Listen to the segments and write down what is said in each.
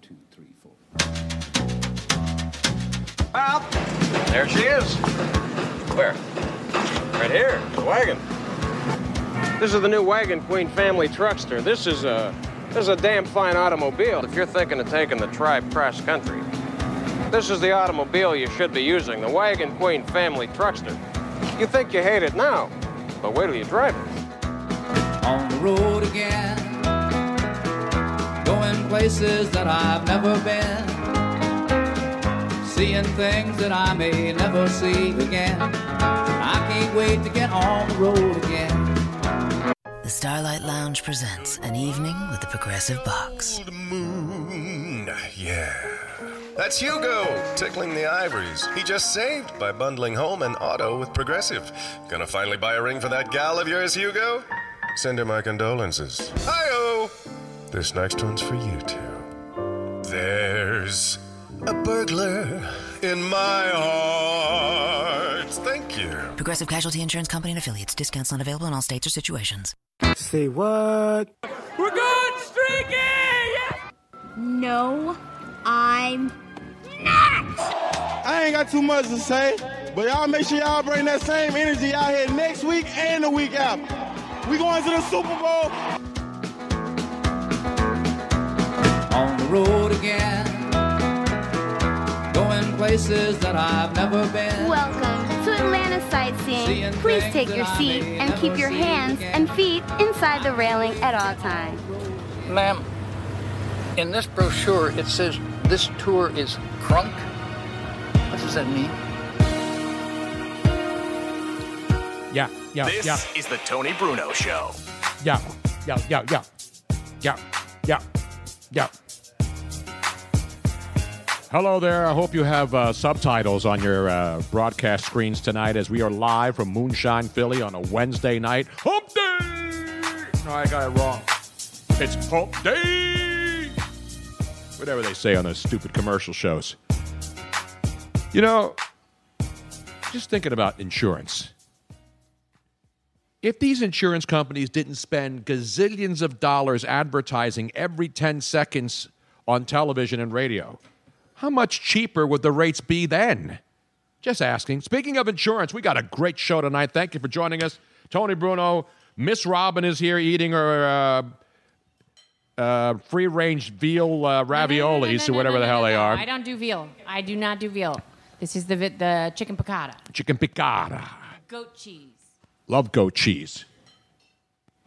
two, three, four. Well, there she is. Where? Right here, the wagon. This is the new Wagon Queen family truckster. This is a this is a damn fine automobile if you're thinking of taking the tribe cross country. This is the automobile you should be using, the Wagon Queen family truckster. You think you hate it now, but wait till you drive it. on the road again, going places that I've never been, seeing things that I may never see again. I can't wait to get on the road again. The Starlight Lounge presents an evening with the Progressive Box. Moon. Yeah. That's Hugo, tickling the ivories. He just saved by bundling home and auto with Progressive. Gonna finally buy a ring for that gal of yours, Hugo? Send her my condolences. Hi-oh! This next one's for you two. There's a burglar in my heart. Thank you. Progressive Casualty Insurance Company and affiliates. Discounts not available in all states or situations. Say what? We're going streaking! No, I'm not. I ain't got too much to say, but y'all make sure y'all bring that same energy out here next week and the week after. We going to the Super Bowl. Places that I've never been. Welcome to Atlanta sightseeing. Seeing Please take your seat and keep your hands again. and feet inside the railing at all times. Ma'am, in this brochure it says this tour is crunk. What does that mean? Yeah, yeah, This yeah, is the Tony Bruno Show. yeah, yeah, yeah, yeah, yeah, yeah, yeah. Hello there. I hope you have uh, subtitles on your uh, broadcast screens tonight as we are live from Moonshine, Philly on a Wednesday night. Hump Day! No, I got it wrong. It's Hump Day! Whatever they say on those stupid commercial shows. You know, just thinking about insurance. If these insurance companies didn't spend gazillions of dollars advertising every 10 seconds on television and radio, how much cheaper would the rates be then? Just asking. Speaking of insurance, we got a great show tonight. Thank you for joining us. Tony Bruno, Miss Robin is here eating her uh, uh, free range veal uh, raviolis or whatever the hell they are. I don't do veal. I do not do veal. This is the vi- the chicken piccata, Chicken piccata. goat cheese. Love goat cheese.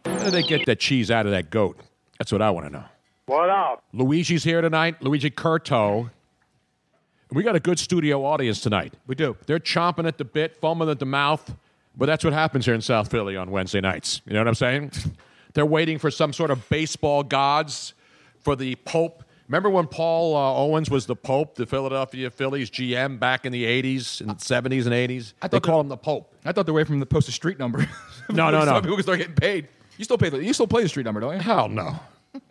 How do they get that cheese out of that goat? That's what I want to know. What up? Luigi's here tonight. Luigi Curto. We got a good studio audience tonight. We do. They're chomping at the bit, foaming at the mouth. But that's what happens here in South Philly on Wednesday nights. You know what I'm saying? They're waiting for some sort of baseball gods for the Pope. Remember when Paul uh, Owens was the Pope, the Philadelphia Phillies GM back in the 80s and 70s and 80s? I they call him the Pope. I thought they were away from the posted street number. No, no, no. People can start getting paid. You still pay the you still play the street number, don't you? Hell no.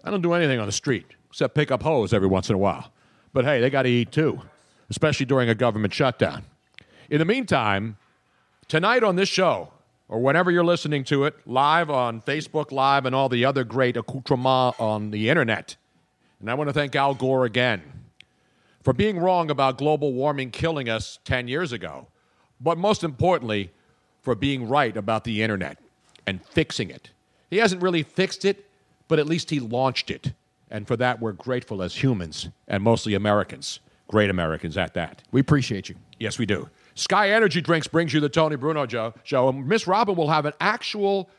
I don't do anything on the street except pick up hoes every once in a while. But hey, they got to eat too, especially during a government shutdown. In the meantime, tonight on this show, or whenever you're listening to it, live on Facebook Live and all the other great accoutrements on the internet, and I want to thank Al Gore again for being wrong about global warming killing us 10 years ago, but most importantly, for being right about the internet and fixing it. He hasn't really fixed it, but at least he launched it. And for that, we're grateful as humans and mostly Americans. Great Americans at that. We appreciate you. Yes, we do. Sky Energy Drinks brings you the Tony Bruno Joe, show. And Miss Robin will have an actual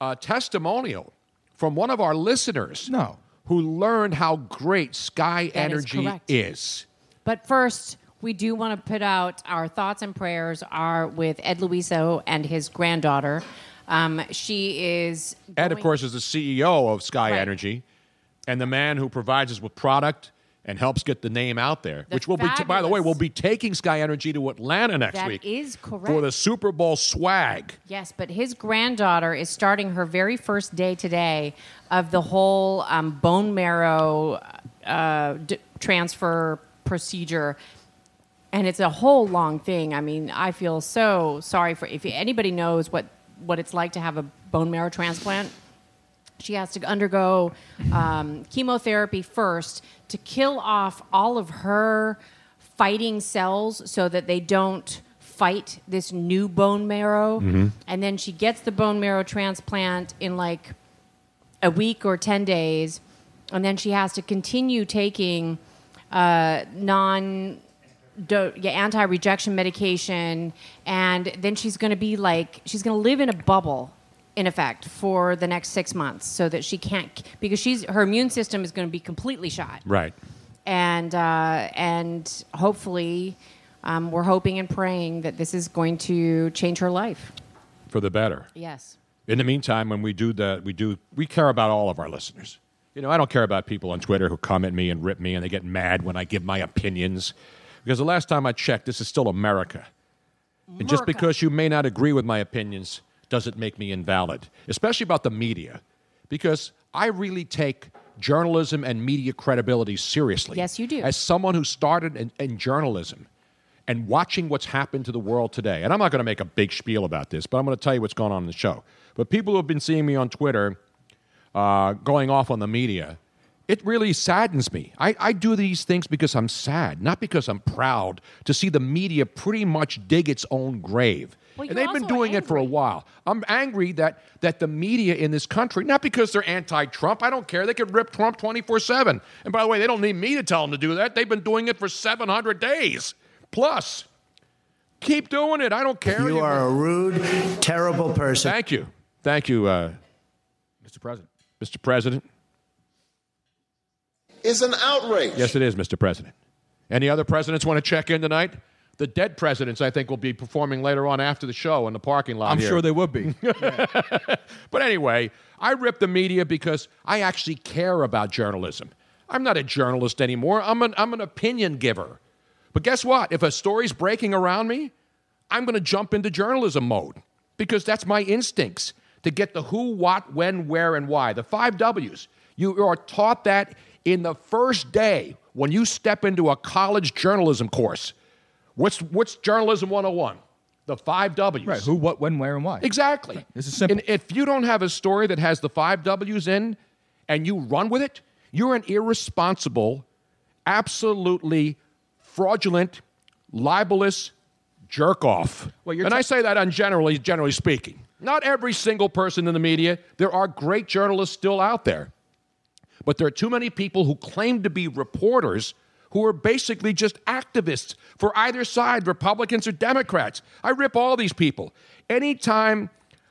uh, testimonial from one of our listeners No. who learned how great Sky That is Energy correct. is. But first, we do want to put out our thoughts and prayers are with Ed Luiso and his granddaughter. Um, she is. Ed, of course, is the CEO of Sky Right. Energy and the man who provides us with product and helps get the name out there. The which will be, by the way, we'll be taking Sky Energy to Atlanta next That week is correct. for the Super Bowl swag. Yes, but his granddaughter is starting her very first day today of the whole um, bone marrow uh, d- transfer procedure. And it's a whole long thing. I mean, I feel so sorry for if anybody knows what, what it's like to have a bone marrow transplant. She has to undergo um, chemotherapy first to kill off all of her fighting cells so that they don't fight this new bone marrow. Mhm. And then she gets the bone marrow transplant in like a week or 10 days. And then she has to continue taking uh, non do, yeah, anti-rejection medication and then she's going to be like she's going to live in a bubble in effect for the next six months so that she can't because she's her immune system is going to be completely shot Right. and uh, and hopefully um, we're hoping and praying that this is going to change her life For the better. yes In the meantime, when we do that, we do we care about all of our listeners. You know, I don't care about people on Twitter who comment me and rip me and they get mad when I give my opinions. Because the last time I checked, this is still America. And just because you may not agree with my opinions doesn't make me invalid, especially about the media. Because I really take journalism and media credibility seriously. Yes, you do. As someone who started in, in journalism and watching what's happened to the world today, and I'm not going to make a big spiel about this, but I'm going to tell you what's going on in the show. But people who have been seeing me on Twitter uh, going off on the media, it really saddens me. I, I do these things because I'm sad, not because I'm proud to see the media pretty much dig its own grave. Well, and they've been also doing it for a while. I'm angry that that the media in this country, not because they're anti-Trump, I don't care. They could rip Trump 24/7. And by the way, they don't need me to tell them to do that. They've been doing it for 700 days plus. Keep doing it. I don't care. You are a rude, terrible person. Thank you. Thank you, uh, Mr. President. Mr. President. It's an outrage. Yes, it is, Mr. President. Any other presidents want to check in tonight? The dead presidents, I think, will be performing later on after the show in the parking lot. I'm here. sure they would be. But anyway, I rip the media because I actually care about journalism. I'm not a journalist anymore. I'm an, I'm an opinion giver. But guess what? If a story's breaking around me, I'm going to jump into journalism mode because that's my instincts to get the who, what, when, where, and why. The five W's. You are taught that in the first day when you step into a college journalism course. What's, what's Journalism 101? The five W's. Right. Who, what, when, where, and why. Exactly. This is simple. And if you don't have a story that has the five W's in and you run with it, you're an irresponsible, absolutely fraudulent, libelous jerk off. Well, and ta- I say that on generally, generally speaking. Not every single person in the media. There are great journalists still out there. But there are too many people who claim to be reporters who are basically just activists for either side, Republicans or Democrats. I rip all these people. Anytime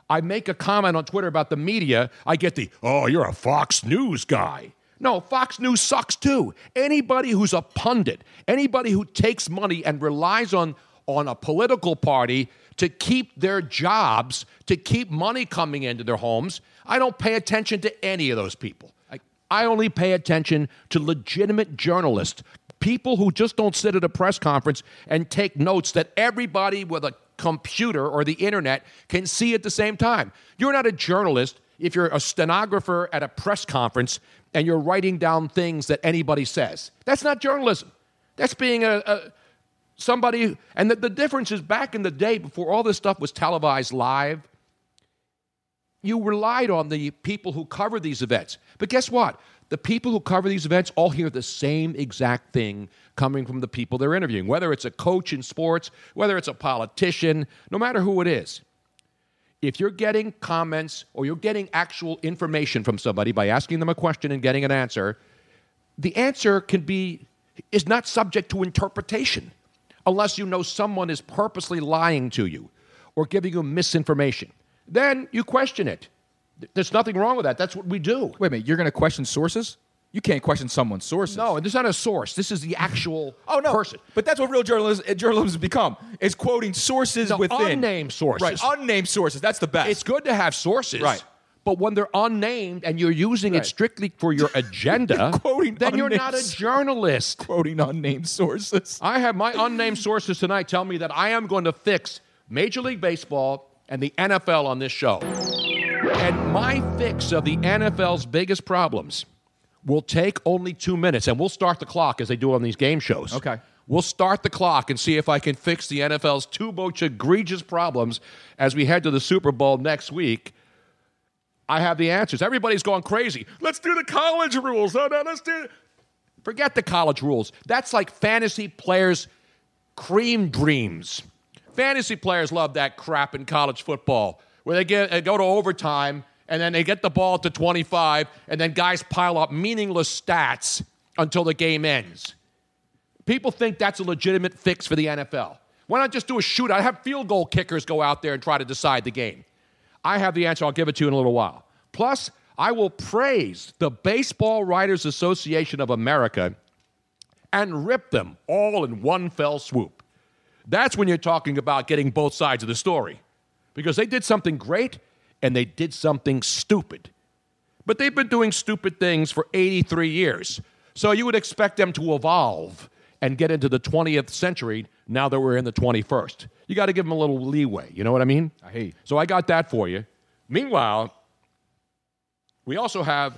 I make a comment on Twitter about the media, I get the, oh, you're a Fox News guy. No, Fox News sucks too. Anybody who's a pundit, anybody who takes money and relies on, on a political party to keep their jobs, to keep money coming into their homes, I don't pay attention to any of those people. I, I only pay attention to legitimate journalists, people who just don't sit at a press conference and take notes that everybody with a computer or the internet can see at the same time. You're not a journalist if you're a stenographer at a press conference and you're writing down things that anybody says. That's not journalism. That's being a, a somebody. And the, the difference is back in the day before all this stuff was televised live, you relied on the people who cover these events. But guess what? The people who cover these events all hear the same exact thing coming from the people they're interviewing, whether it's a coach in sports, whether it's a politician, no matter who it is. If you're getting comments or you're getting actual information from somebody by asking them a question and getting an answer, the answer can be is not subject to interpretation unless you know someone is purposely lying to you or giving you misinformation. Then you question it. There's nothing wrong with that. That's what we do. Wait a minute. You're going to question sources? You can't question someone's sources. No, this is not a source. This is the actual oh, no. person. But that's what real journalism, eh, journalism has become. Is quoting sources No, within. unnamed sources. Right. Unnamed sources. That's the best. It's good to have sources. Right. But when they're unnamed and you're using it strictly for your agenda, quoting then you're not a journalist. Quoting unnamed sources. I have my unnamed sources tonight tell me that I am going to fix Major League Baseball and the NFL on this show. And my fix of the NFL's biggest problems will take only two minutes, and we'll start the clock as they do on these game shows. Okay. We'll start the clock and see if I can fix the NFL's two most egregious problems as we head to the Super Bowl next week. I have the answers. Everybody's going crazy. Let's do the college rules. Oh, no, let's do. Forget the college rules. That's like fantasy players' cream dreams. Fantasy players love that crap in college football, where they get they go to overtime and then they get the ball to 25, and then guys pile up meaningless stats until the game ends. People think that's a legitimate fix for the NFL. Why not just do a shootout? Have field goal kickers go out there and try to decide the game. I have the answer. I'll give it to you in a little while. Plus, I will praise the Baseball Writers Association of America and rip them all in one fell swoop. That's when you're talking about getting both sides of the story. Because they did something great and they did something stupid. But they've been doing stupid things for 83 years. So you would expect them to evolve and get into the 20th century now that we're in the 21st. You got to give them a little leeway. You know what I mean? I hate. So I got that for you. Meanwhile, we also have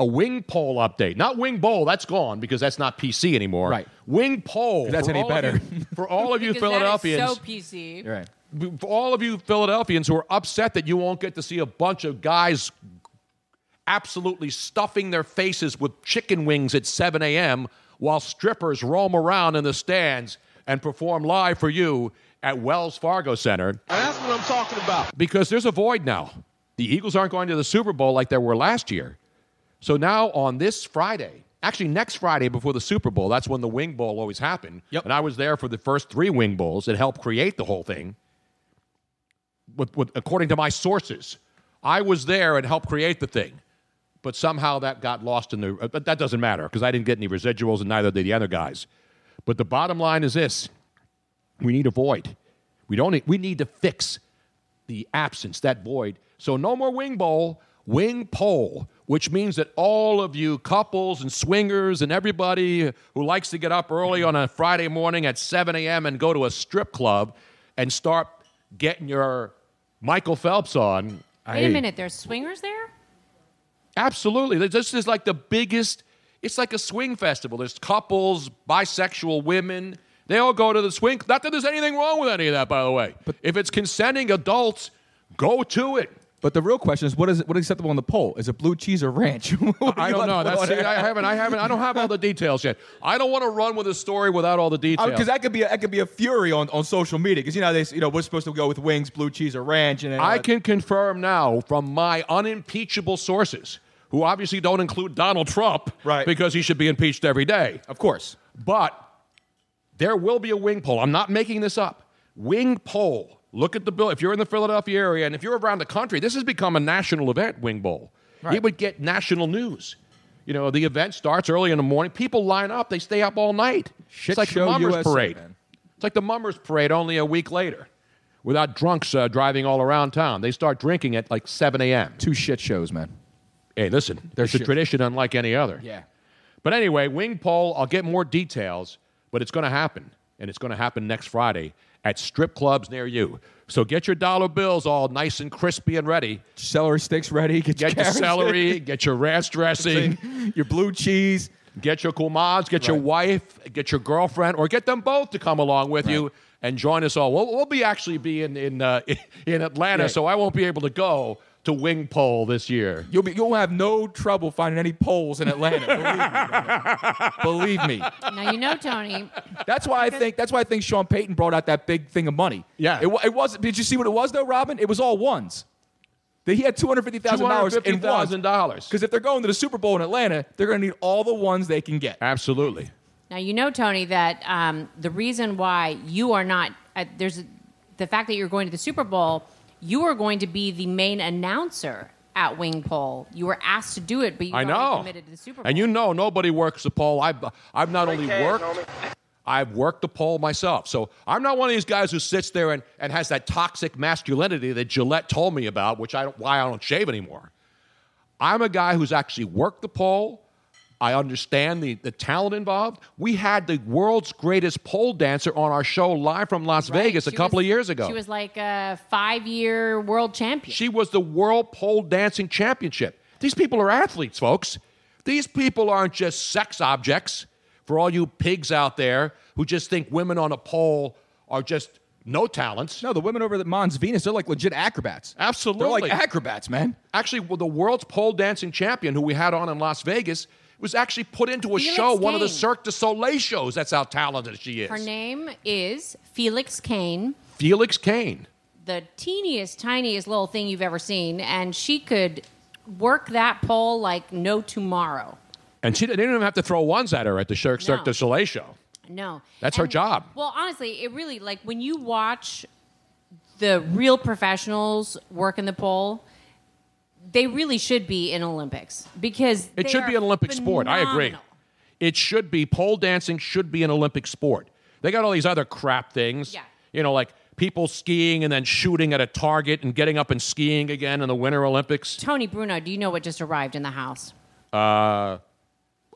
a wing pole update. Not wing bowl, that's gone because that's not PC anymore. Right. Wing pole. That's any better. you- for all of you Because that is Philadelphians. so PC. Right. For all of you Philadelphians who are upset that you won't get to see a bunch of guys absolutely stuffing their faces with chicken wings at 7 a.m. while strippers roam around in the stands and perform live for you at Wells Fargo Center. That's what I'm talking about. Because there's a void now. The Eagles aren't going to the Super Bowl like they were last year. So now on this Friday, actually next Friday before the Super Bowl, that's when the Wing Bowl always happened. Yep. And I was there for the first three Wing Bowls. It helped create the whole thing. With, with, according to my sources, I was there and helped create the thing. But somehow that got lost in the. Uh, but that doesn't matter because I didn't get any residuals and neither did the other guys. But the bottom line is this: we need a void. We don't. Need, we need to fix the absence, that void. So no more wing bowl, wing pole, which means that all of you couples and swingers and everybody who likes to get up early on a Friday morning at 7 a.m. and go to a strip club and start getting your Michael Phelps on. Wait a minute, there's swingers there? Absolutely. This is like the biggest, it's like a swing festival. There's couples, bisexual women. They all go to the swing. Not that there's anything wrong with any of that, by the way. But if it's consenting adults, go to it. But the real question is, what is what is acceptable on the poll? Is it blue cheese or ranch? I don't know. That's, see. I haven't. I haven't. I don't have all the details yet. I don't want to run with a story without all the details. Because that could be a, that could be a fury on, on social media. Because you know they you know we're supposed to go with wings, blue cheese, or ranch, and I uh, can confirm now from my unimpeachable sources, who obviously don't include Donald Trump, right? Because he should be impeached every day, of course. But there will be a wing poll. I'm not making this up. Wing poll. Look at the bill. If you're in the Philadelphia area and if you're around the country, this has become a national event. Wing bowl. It would get national news. You know, the event starts early in the morning. People line up. They stay up all night. Shit it's like the Mummers USA, Parade. man. It's like the Mummers Parade only a week later, without drunks uh, driving all around town. They start drinking at like 7 a.m. Two shit shows, man. Hey, listen, there's a shit. tradition unlike any other. Yeah. But anyway, wing poll, I'll get more details, but it's going to happen. And it's going to happen next Friday at strip clubs near you. So get your dollar bills all nice and crispy and ready. Celery sticks ready. Get, your Get your carrots celery, get your ranch dressing, your blue cheese. get your kumaz, get your wife, get your girlfriend, or get them both to come along with you and join us all. We'll, we'll be actually be in in, uh, in Atlanta, Yeah. so I won't be able to go to Wing Pole this year. You'll be you'll have no trouble finding any polls in Atlanta. Believe me. Believe me. Now you know, Tony. That's why I think that's why I think Sean Payton brought out that big thing of money. Yeah. It, wa- it was. Did you see what it was though, Robin? It was all ones. That he had two hundred fifty thousand dollars in ones. $250,000. Because if they're going to the Super Bowl in Atlanta, they're going to need all the ones they can get. Absolutely. Now you know, Tony, that um, the reason why you are not uh, there's a, the fact that you're going to the Super Bowl, you are going to be the main announcer at Wing Pole. You were asked to do it, but you I know. committed to the Super Bowl. And you know, nobody works the pole. I've, I've not only worked, I've worked the pole myself. So I'm not one of these guys who sits there and, and has that toxic masculinity that Gillette told me about, which I don't, why I don't shave anymore. I'm a guy who's actually worked the pole. I understand the, the talent involved. We had the world's greatest pole dancer on our show live from Las Vegas a couple was- of years ago. She was like a five-year world champion. She was the World Pole Dancing Championship. These people are athletes, folks. These people aren't just sex objects for all you pigs out there who just think women on a pole are just no talents. No, the women over at Mons Venus, they're like legit acrobats. Absolutely. They're like acrobats, man. Actually, well, the world's pole dancing champion, who we had on in Las Vegas, was actually put into a Felix show, one of the Cirque du Soleil shows. That's how talented she is. Her name is Felix Cane, Felix Cane. the teeniest, tiniest little thing you've ever seen, and she could work that pole like no tomorrow. And she they didn't even have to throw ones at her at the Cirque, Cirque No. du Soleil show. No. That's her job. Well, honestly, it really like when you watch the real professionals work in the pole, they really should be in Olympics because It they should be an Olympic sport. I agree. It should be pole dancing should be an Olympic sport. They got all these other crap things. Yeah. You know, like people skiing and then shooting at a target and getting up and skiing again in the Winter Olympics. Tony Bruno, do you know what just arrived in the house? Uh,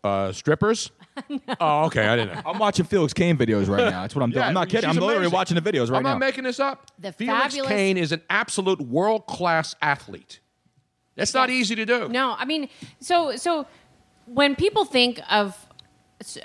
uh, strippers. Oh, okay. I didn't know. I'm watching Felix Cane videos right now. That's what I'm doing. Yeah, I'm not kidding. I'm literally watching the videos right now. I'm now. not making this up. The Felix fabulous- Cane is an absolute world class athlete. That's not easy to do. No, I mean, so so when people think of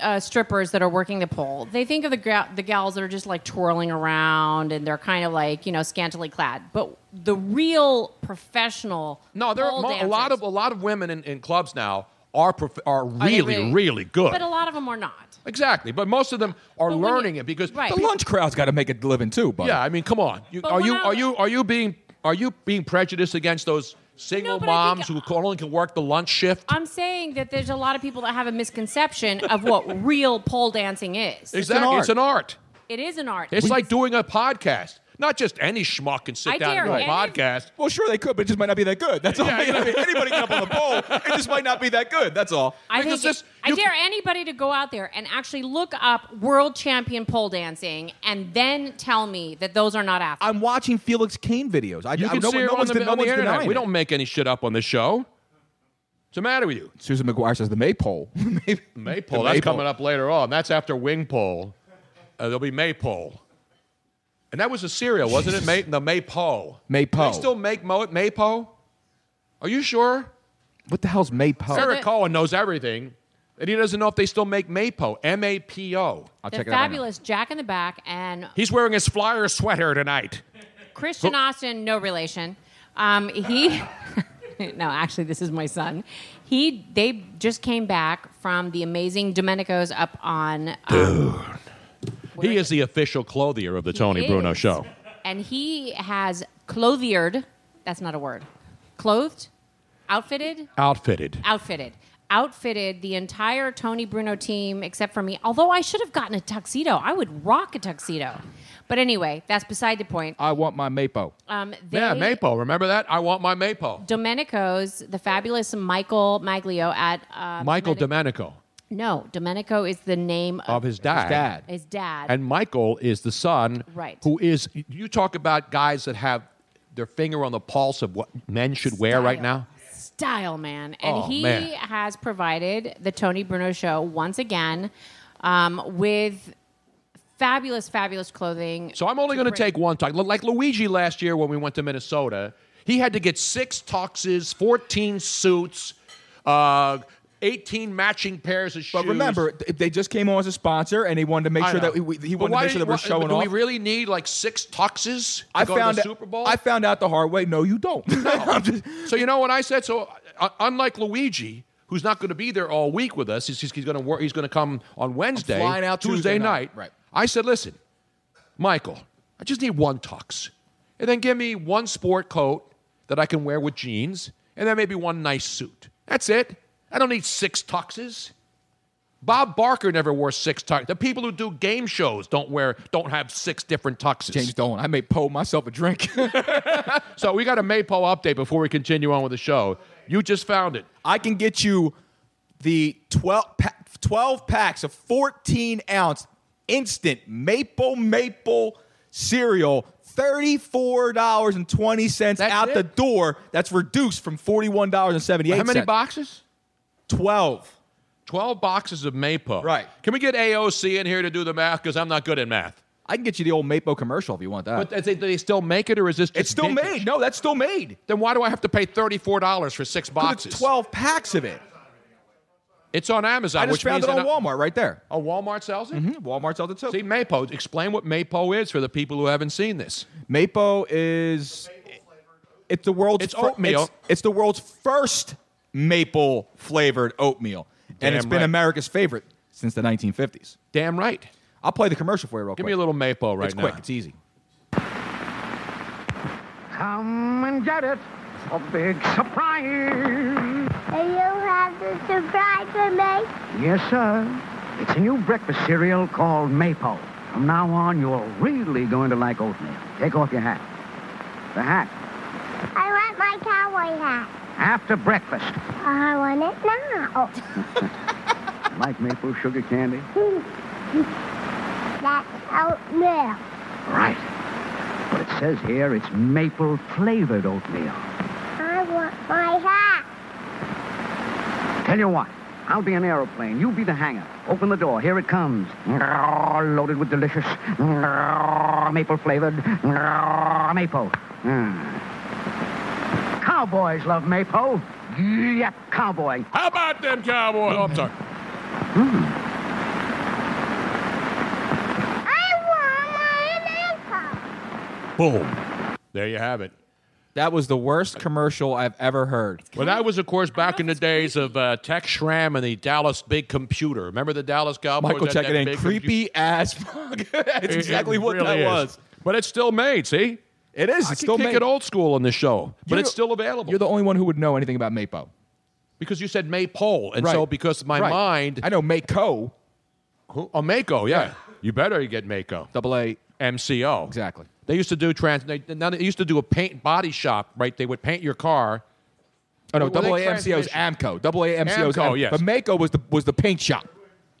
uh, strippers that are working the pole, they think of the gra- the gals that are just like twirling around and they're kind of like you know scantily clad. But the real professional No, there are pole mo- a lot dancers- of a lot of women in, in clubs now are prof- are they really really- really good. but a lot of them are not. Exactly, but most of them are But when you- learning it because Right. the lunch crowd's got to make a living too, but Yeah, I mean, come on. You, But are when you I- are you are you being are you being prejudiced against those single but I moms who only can work the lunch shift? I'm saying that there's a lot of people that have a misconception of what real pole dancing is. exactly, it's an art. It is an art. It's like doing a podcast. Not just any schmuck can sit I down and do a any- podcast. Well, sure they could, but it just might not be that good. That's all. Yeah, yeah. I mean, anybody can get up on the pole. It just might not be that good. That's all. I Because think this- I you- dare anybody to go out there and actually look up world champion pole dancing and then tell me that those are not athletes. I'm watching Felix Cane videos. I, You I, can no, see one- her no on the, no on the internet. We it. don't make any shit up on this show. What's the matter with you? Susan McGuire says the maypole. Maypole. The That's coming up later on. That's after wing pole. Uh, there'll be maypole. And that was a cereal, wasn't it? May, the maypole. Maypole. They still make mo- maypole? Are you sure? What the hell's maypole? Eric Cohen knows everything. And he doesn't know if they still make Maypo. M A P O. I'll check it out. the fabulous Jack in the Back and He's wearing his flyer sweater tonight. Christian Austin, no relation. Um, he, no, actually, this is my son. He, they just came back from the amazing Domenico's up on, um, He is the official clothier of the Tony He Bruno show. and he has clothiered. That's not a word. Clothed, outfitted, Outfitted. outfitted, outfitted the entire Tony Bruno team except for me. Although I should have gotten a tuxedo. I would rock a tuxedo. But anyway, that's beside the point. I want my Maypo. Um, they, yeah, Maypo. Remember that? I want my Maypo. Domenico's, the fabulous Michael Maglio at uh, Michael Domenico- Domenico No, Domenico is the name of, of his dad. His dad. And Michael is the son, Right. who is, you talk about guys that have their finger on the pulse of what men should wear right now. style man, and Oh, he man. has provided the Tony Bruno show once again um, with fabulous, fabulous clothing. So I'm only going to take one talk. Like Luigi last year when we went to Minnesota, he had to get six tuxes, 14 suits, uh, 18 matching pairs of shoes. But remember, they just came on as a sponsor, and he wanted to make I sure know. that we, he But wanted to make sure that we're showing Do off. we really need like six tuxes to I go found to the out, Super Bowl? I found out the hard way. No, you don't. I'm just- So you know what I said? So uh, unlike Luigi, who's not going to be there all week with us, he's, he's going to work. He's going to come on Wednesday, flying out Tuesday, Tuesday night. night. Right. I said, listen, Michael, I just need one tux, and then give me one sport coat that I can wear with jeans, and then maybe one nice suit. That's it. I don't need six tuxes. Bob Barker never wore six tuxes. The people who do game shows don't wear, don't have six different tuxes. James Dolan. I may pour myself a drink. So we got a Maypo update before we continue on with the show. You just found it. I can get you the 12, pa- 12 packs of 14 ounce instant maple maple cereal. $34.20 out it? the door. That's reduced from $41.78. How many boxes? 12. 12 boxes of Maypo. Right. Can we get AOC in here to do the math? Because I'm not good at math. I can get you the old Maypo commercial if you want that. But do they, do they still make it, or is this just it's still vintage? made. No, that's still made. Then why do I have to pay $34 for six boxes? It's 12 packs of it. It's on Amazon. I just which found it on Walmart right there. Oh, Walmart sells it. Mm-hmm. Walmart sells it too. See, Maypo. Explain what Maypo is for the people who haven't seen this. Maypo is it's the world's It's fir- oatmeal. It's, it's the world's first maple flavored oatmeal, and Damn it's been. America's favorite since the 1950s. Damn right. I'll play the commercial for you real quick. Give quick. me a little maple right it's now. quick. It's easy. Come and get it. A big surprise. And you have the surprise for me? Yes, sir. It's a new breakfast cereal called Maypo. From now on, you're really going to like oatmeal. Take off your hat. The hat. I want my cowboy hat. After breakfast. I want it now. Like maple sugar candy? That's oatmeal. Right. But it says here it's maple flavored oatmeal. I want my hat. Tell you what, I'll be an aeroplane. You be the hangar. Open the door. Here it comes. Loaded with delicious maple flavored Maypo. Mm. Cowboys love Maypo. Yep, cowboy. How about them cowboys? Oh, I'm sorry. I want my Maypo. Boom. There you have it. That was the worst commercial I've ever heard. Well, that was, of course, back in the days of uh, Tex Schramm and the Dallas Big Computer. Remember the Dallas Cowboys? Michael check it that in. big Creepy ass. That's It- exactly it what really that is. was. But it's still made. See, It is. I It's can still kick it old school on this show, but You're it's still available. You're the only one who would know anything about Maypo. because you said Maypole, and Right. so because my Right. mind, I know Maaco. Who? Oh, Maaco, yeah. You better get Maaco. Double A. MCO. Exactly. They used to do trans. They, now they used to do a paint body shop, right? They would paint your car. Oh no, double A MCO is? AAMCO. Double A MCO is AAMCO, Am- yes. But Maaco was the was the paint shop.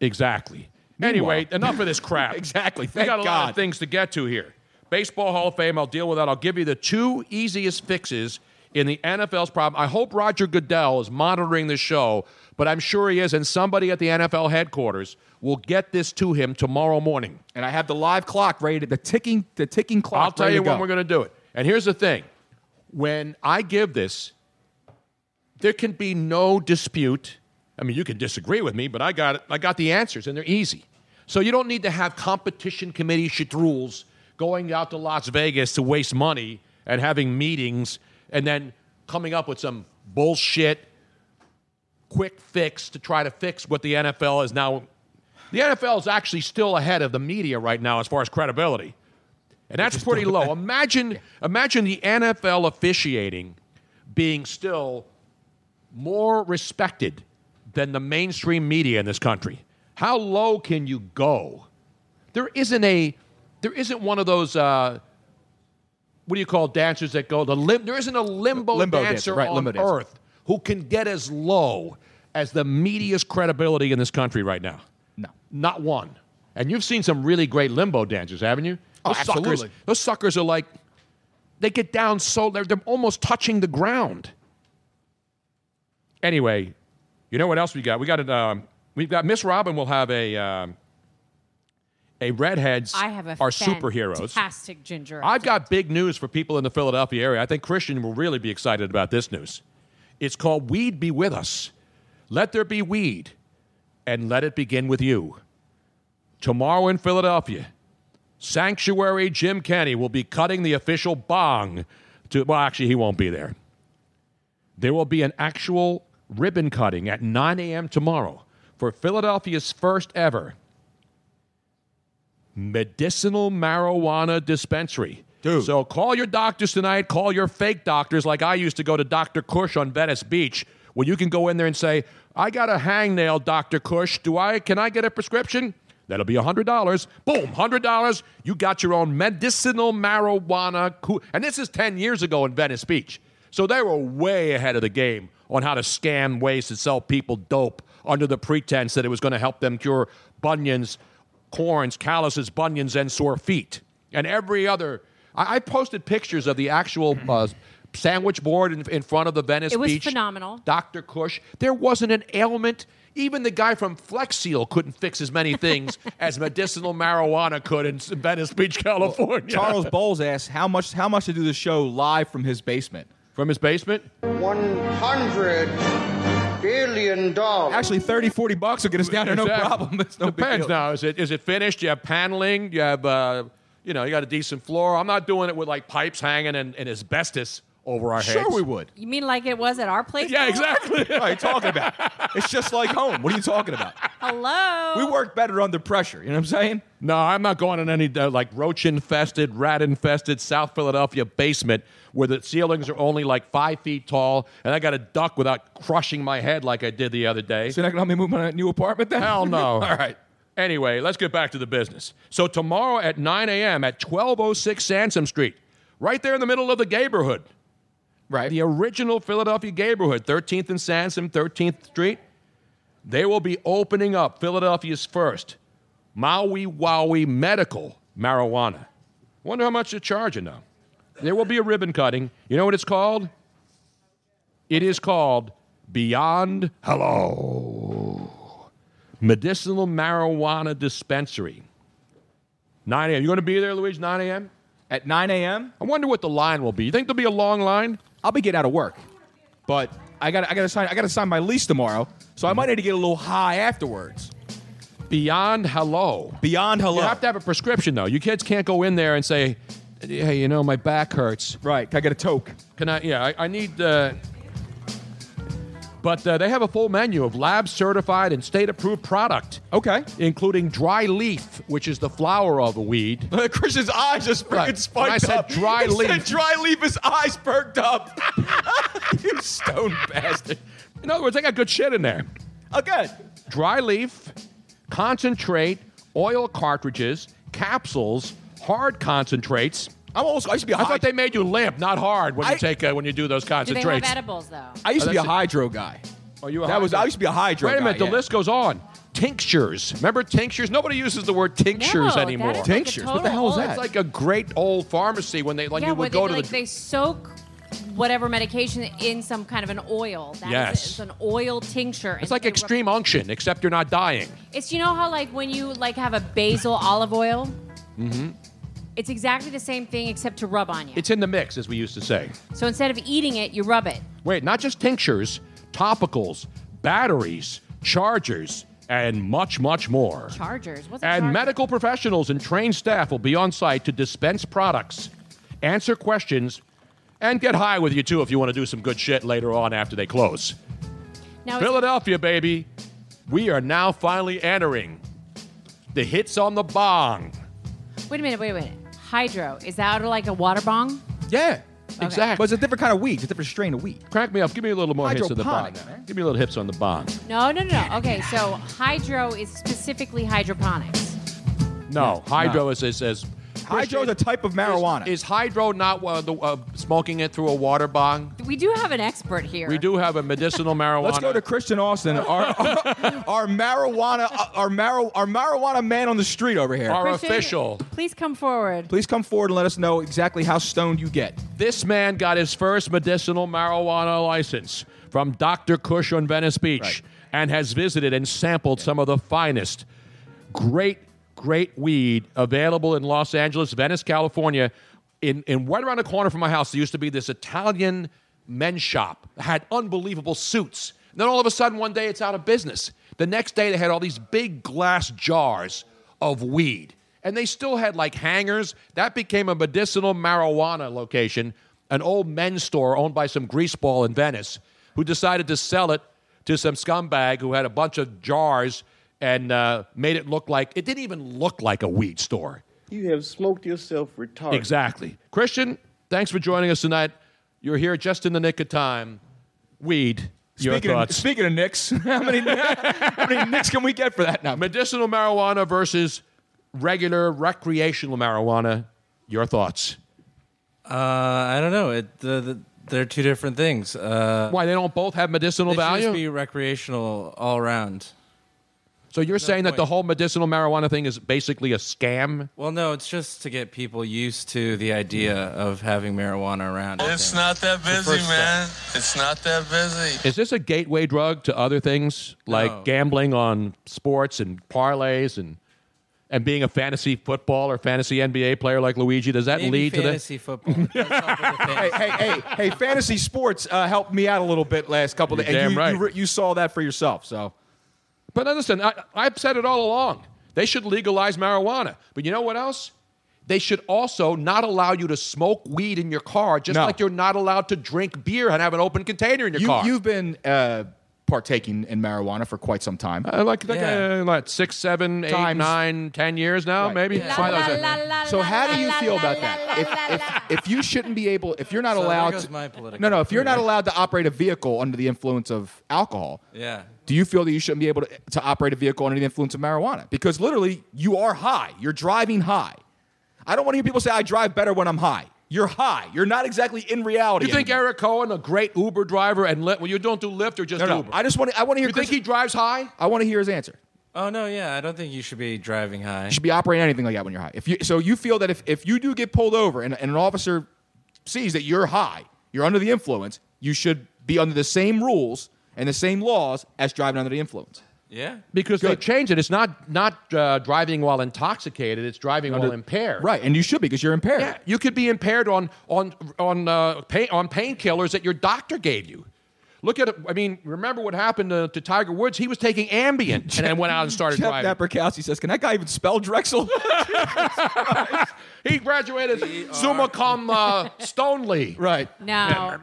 Exactly. Anyway, enough of this crap. exactly. Thank we got a lot of things to get to here. Baseball Hall of Fame. I'll deal with that. I'll give you the two easiest fixes in the NFL's problem. I hope Roger Goodell is monitoring the show, but I'm sure he is, and somebody at the NFL headquarters will get this to him tomorrow morning. And I have the live clock ready. to- The ticking the ticking clock. I'll tell you when go. we're going to do it. And here's the thing when I give this, there can be no dispute. I mean, you can disagree with me, but I got it. I got the answers, and they're easy. So you don't need to have competition committee shit rules going out to Las Vegas to waste money and having meetings and then coming up with some bullshit quick fix to try to fix what the NFL is now. The NFL is actually still ahead of the media right now as far as credibility. And that's pretty low. Imagine, imagine the NFL officiating being still more respected than the mainstream media in this country. How low can you go? There isn't a, there isn't one of those. Uh, what do you call dancers that go the lim? There isn't a limbo, Limbo dancer dancer, right, on limbo dancer. earth who can get as low as the media's credibility in this country right now. No, not one. And you've seen some really great limbo dancers, haven't you? Oh, Those Suckers, absolutely. those suckers are like, they get down so they're, they're almost touching the ground. Anyway, you know what else we got? We got it. Um, we've got Miss Robin. will have a um, a redheads I have a are superheroes. fantastic ginger. I've got big news for people in the Philadelphia area. I think Christian will really be excited about this news. It's called Weed Be With Us. Let there be weed, and let it begin with you. Tomorrow in Philadelphia, Sanctuary Jim Kenney will be cutting the official bong. To, well, actually, he won't be there. There will be an actual ribbon cutting at 9 a.m. tomorrow for Philadelphia's first ever medicinal marijuana dispensary. Dude. So call your doctors tonight. Call your fake doctors, like I used to go to Dr. Cush on Venice Beach, where you can go in there and say, "I got a hangnail, Dr. Cush. Do I? Can I get a prescription?" That'll be hundred dollars. Boom, hundred dollars. You got your own medicinal marijuana. coo- And this is ten years ago in Venice Beach. So they were way ahead of the game on how to scam ways to sell people dope under the pretense that it was going to help them cure bunions, corns, calluses, bunions, and sore feet. And every other. I, I posted pictures of the actual uh, sandwich board in, in front of the Venice Beach. It was Beach. phenomenal. Dr. Cush. There wasn't an ailment. Even the guy from Flex Seal couldn't fix as many things as medicinal marijuana could in Venice Beach, California. Charles Bowles asks how much how much to do the show live from his basement. From his basement? 100 billion billion dollars. Actually, 30, 40 bucks will get us down there, no Exactly. problem. It's no big Depends deal. now. Is it is it finished? You have paneling. You have uh, you know you got a decent floor. I'm not doing it with like pipes hanging and, and asbestos over our heads. Sure, we would. You mean like it was at our place? Yeah, exactly. What are you talking about? It's just like home. What are you talking about? Hello. We work better under pressure. You know what I'm saying? No, I'm not going in any uh, like roach infested, rat infested South Philadelphia basement where the ceilings are only like five feet tall, and I got a duck without crushing my head like I did the other day. So you're not gonna help me move my new apartment then? Hell no. All right. Anyway, let's get back to the business. So tomorrow at 9 a.m. at 1206 Sansom Street, right there in the middle of the neighborhood. Right. The original Philadelphia neighborhood, 13th and Sansom, 13th Street. They will be opening up Philadelphia's first Maui Wowie medical marijuana. Wonder how much they're charging now. There will be a ribbon cutting. You know what it's called? It is called Beyond Hello Medicinal Marijuana Dispensary. 9 a.m. You going to be there, Luigi? 9 a.m. At 9 a.m. I wonder what the line will be. You think there'll be a long line? I'll be getting out of work, but I got I got to sign I got to sign my lease tomorrow, so I might need to get a little high afterwards. Beyond Hello. Beyond Hello. You have to have a prescription though. You kids can't go in there and say, "Hey, you know, my back hurts." Right? Can I get a toke? Can I? Yeah, I, I need. Uh, but uh, they have a full menu of lab certified and state approved product. Okay. Including dry leaf, which is the flower of a weed. Christian's eyes just freaking Right. spiked When I said up. dry He leaf. said dry leaf. His eyes perked up. you stone bastard. In other words, they got good shit in there. Okay. Dry leaf, concentrate, oil cartridges, capsules, hard concentrates. I'm also. I used to be. a I hy- thought they made you limp, not hard, when you take uh, when you do those Do they have concentrates. edibles though? I used Oh, to be a that's it. hydro guy. Oh, you a That was. hydro? I used to be a hydro. Guy. Wait a guy, minute, the yeah. list goes on. Tinctures. Remember tinctures? Nobody uses the word tinctures No, that anymore. is like a Tinctures? What the hell is that? It's like a great old pharmacy when they like yeah, you where would they, go to like, the they soak whatever medication in some kind of an oil. That is Yes. it's an oil tincture. It's like extreme unction, except you're not dying. It's you know how like when you like have a basil olive oil. It's exactly the same thing except to rub on you. It's in the mix, as we used to say. So instead of eating it, you rub it. Wait, not just tinctures, topicals, batteries, chargers, and much, much more. Chargers. What's a And charger? medical professionals and trained staff will be on site to dispense products, answer questions, and get high with you too if you want to do some good shit later on after they close. Now, is- Philadelphia, baby, we are now finally entering the hits on the bong. Wait a minute. Wait a minute. Hydro. Is that like a water bong? Yeah. Exactly. But it's a different kind of weed. It's a different strain of weed. Crack me up. Give me a little more hits of the bong. Hydroponic, man. Give me a little hips on the bong. No, no, no, no. Okay, so hydro is specifically hydroponics. No, hydro is, is, is Hydro is a type of marijuana. Is, hydro not uh, the, uh, smoking it through a water bong? We do have an expert here. We do have a medicinal marijuana. Let's go to Christian Austin, our, our, our marijuana, our, mar- our marijuana man on the street over here. Our Christian, official. Please come forward. Please come forward and let us know exactly how stoned you get. This man got his first medicinal marijuana license from Dr. Kush on Venice Beach and has visited and sampled some of the finest, great, great weed available in Los Angeles, Venice, California. In, in right around the corner from my house, there used to be this Italian men's shop that had unbelievable suits. And then all of a sudden, one day, it's out of business. The next day, they had all these big glass jars of weed. And they still had like hangers. That became a medicinal marijuana location, an old men's store owned by some greaseball in Venice who decided to sell it to some scumbag who had a bunch of jars and uh, made it look like it didn't even look like a weed store. You have smoked yourself retarded. Exactly. Christian, thanks for joining us tonight. You're here just in the nick of time. Weed. Your Speaking of, thoughts. speaking of nicks, how many, how many nicks can we get for that now? Medicinal marijuana versus regular recreational marijuana. Your thoughts? Uh, I don't know. It the, the, they're two different things. Uh, Why they don't both have medicinal they should just be recreational all around. So you're saying that the whole medicinal marijuana thing is basically a scam? Well, no, it's just to get people used to the idea of having marijuana around. It's think. not that busy, first man. It's not that busy. Is this a gateway drug to other things like No. gambling on sports and parlays and And being a fantasy football or fantasy NBA player like Luigi, does that Maybe lead to fantasy the football. hey, hey, hey, hey! Fantasy sports uh, helped me out a little bit last couple You're days. and damn you, right. you, you saw that for yourself. So But listen, I, I've said it all along. They should legalize marijuana. But you know what else? They should also not allow you to smoke weed in your car, just No. like you're not allowed to drink beer and have an open container in your you, car. you've been uh, partaking in marijuana for quite some time. Uh, like like uh, what, six, seven, eight, Times. nine, ten years now, maybe. So, Something like that. so how do you feel about that? If, if, if you shouldn't be able, if you're not So allowed, to, my no, no, if you're not allowed to operate a vehicle under the influence of alcohol, Yeah. do you feel that you shouldn't be able to, to operate a vehicle under the influence of marijuana? Because literally, you are high. You're driving high. I don't want to hear people say I drive better when I'm high. You're high. You're not exactly in reality. You think anymore. Eric Cohen, a great Uber driver, and Lyft, well, you don't do Lyft or just No, no. Uber? I just want to. I want to hear. You think he drives high? I want to hear his answer. Oh no, yeah, I don't think you should be driving high. You should be operating anything like that when you're high. If you so you feel that if, if you do get pulled over and, and an officer sees that you're high, you're under the influence, you should be under the same rules and the same laws as driving under the influence. Yeah. Because they changed it. It's not not uh, driving while intoxicated. It's driving while Under- impaired. Right, and you should be because you're impaired. Yeah, you could be impaired on on on uh, pain, on painkillers that your doctor gave you. Look at it. I mean, remember what happened to, to Tiger Woods? He was taking Ambien and then went out and started Jeff driving. Napierkowski says, "Can that guy even spell Drexel?" He graduated summa cum uh, Stonely. Right. No.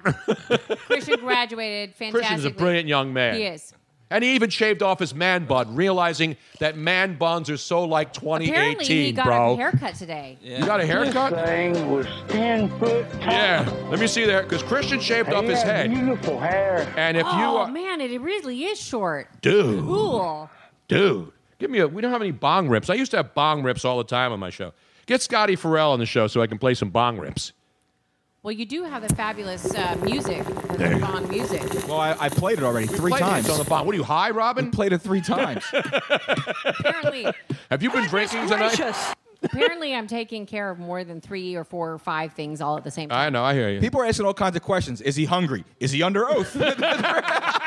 Christian graduated fantastically. Christian's a brilliant young man. He is. And he even shaved off his man bun, realizing that man buns are so like 2018, Apparently, he got bro. a haircut today. You got a haircut? This thing was 10 foot tall. Yeah. Let me see there, because Christian shaved He off his had head. Beautiful hair. And if you oh man, it really is short. dude, Cool. dude, give me a. We don't have any bong rips. I used to have bong rips all the time on my show. Get Scotty Farrell on the show so I can play some bong rips. Well, you do have the fabulous uh, music, the There. Bond music. well, I, I played it already three Played times. this on the bong. What are you high, Robin? Played it three times. Apparently, Have you been drinking tonight? apparently, I'm taking care of more than three or four or five things all at the same time. I know. I hear you. People are asking all kinds of questions. Is he hungry? Is he under oath?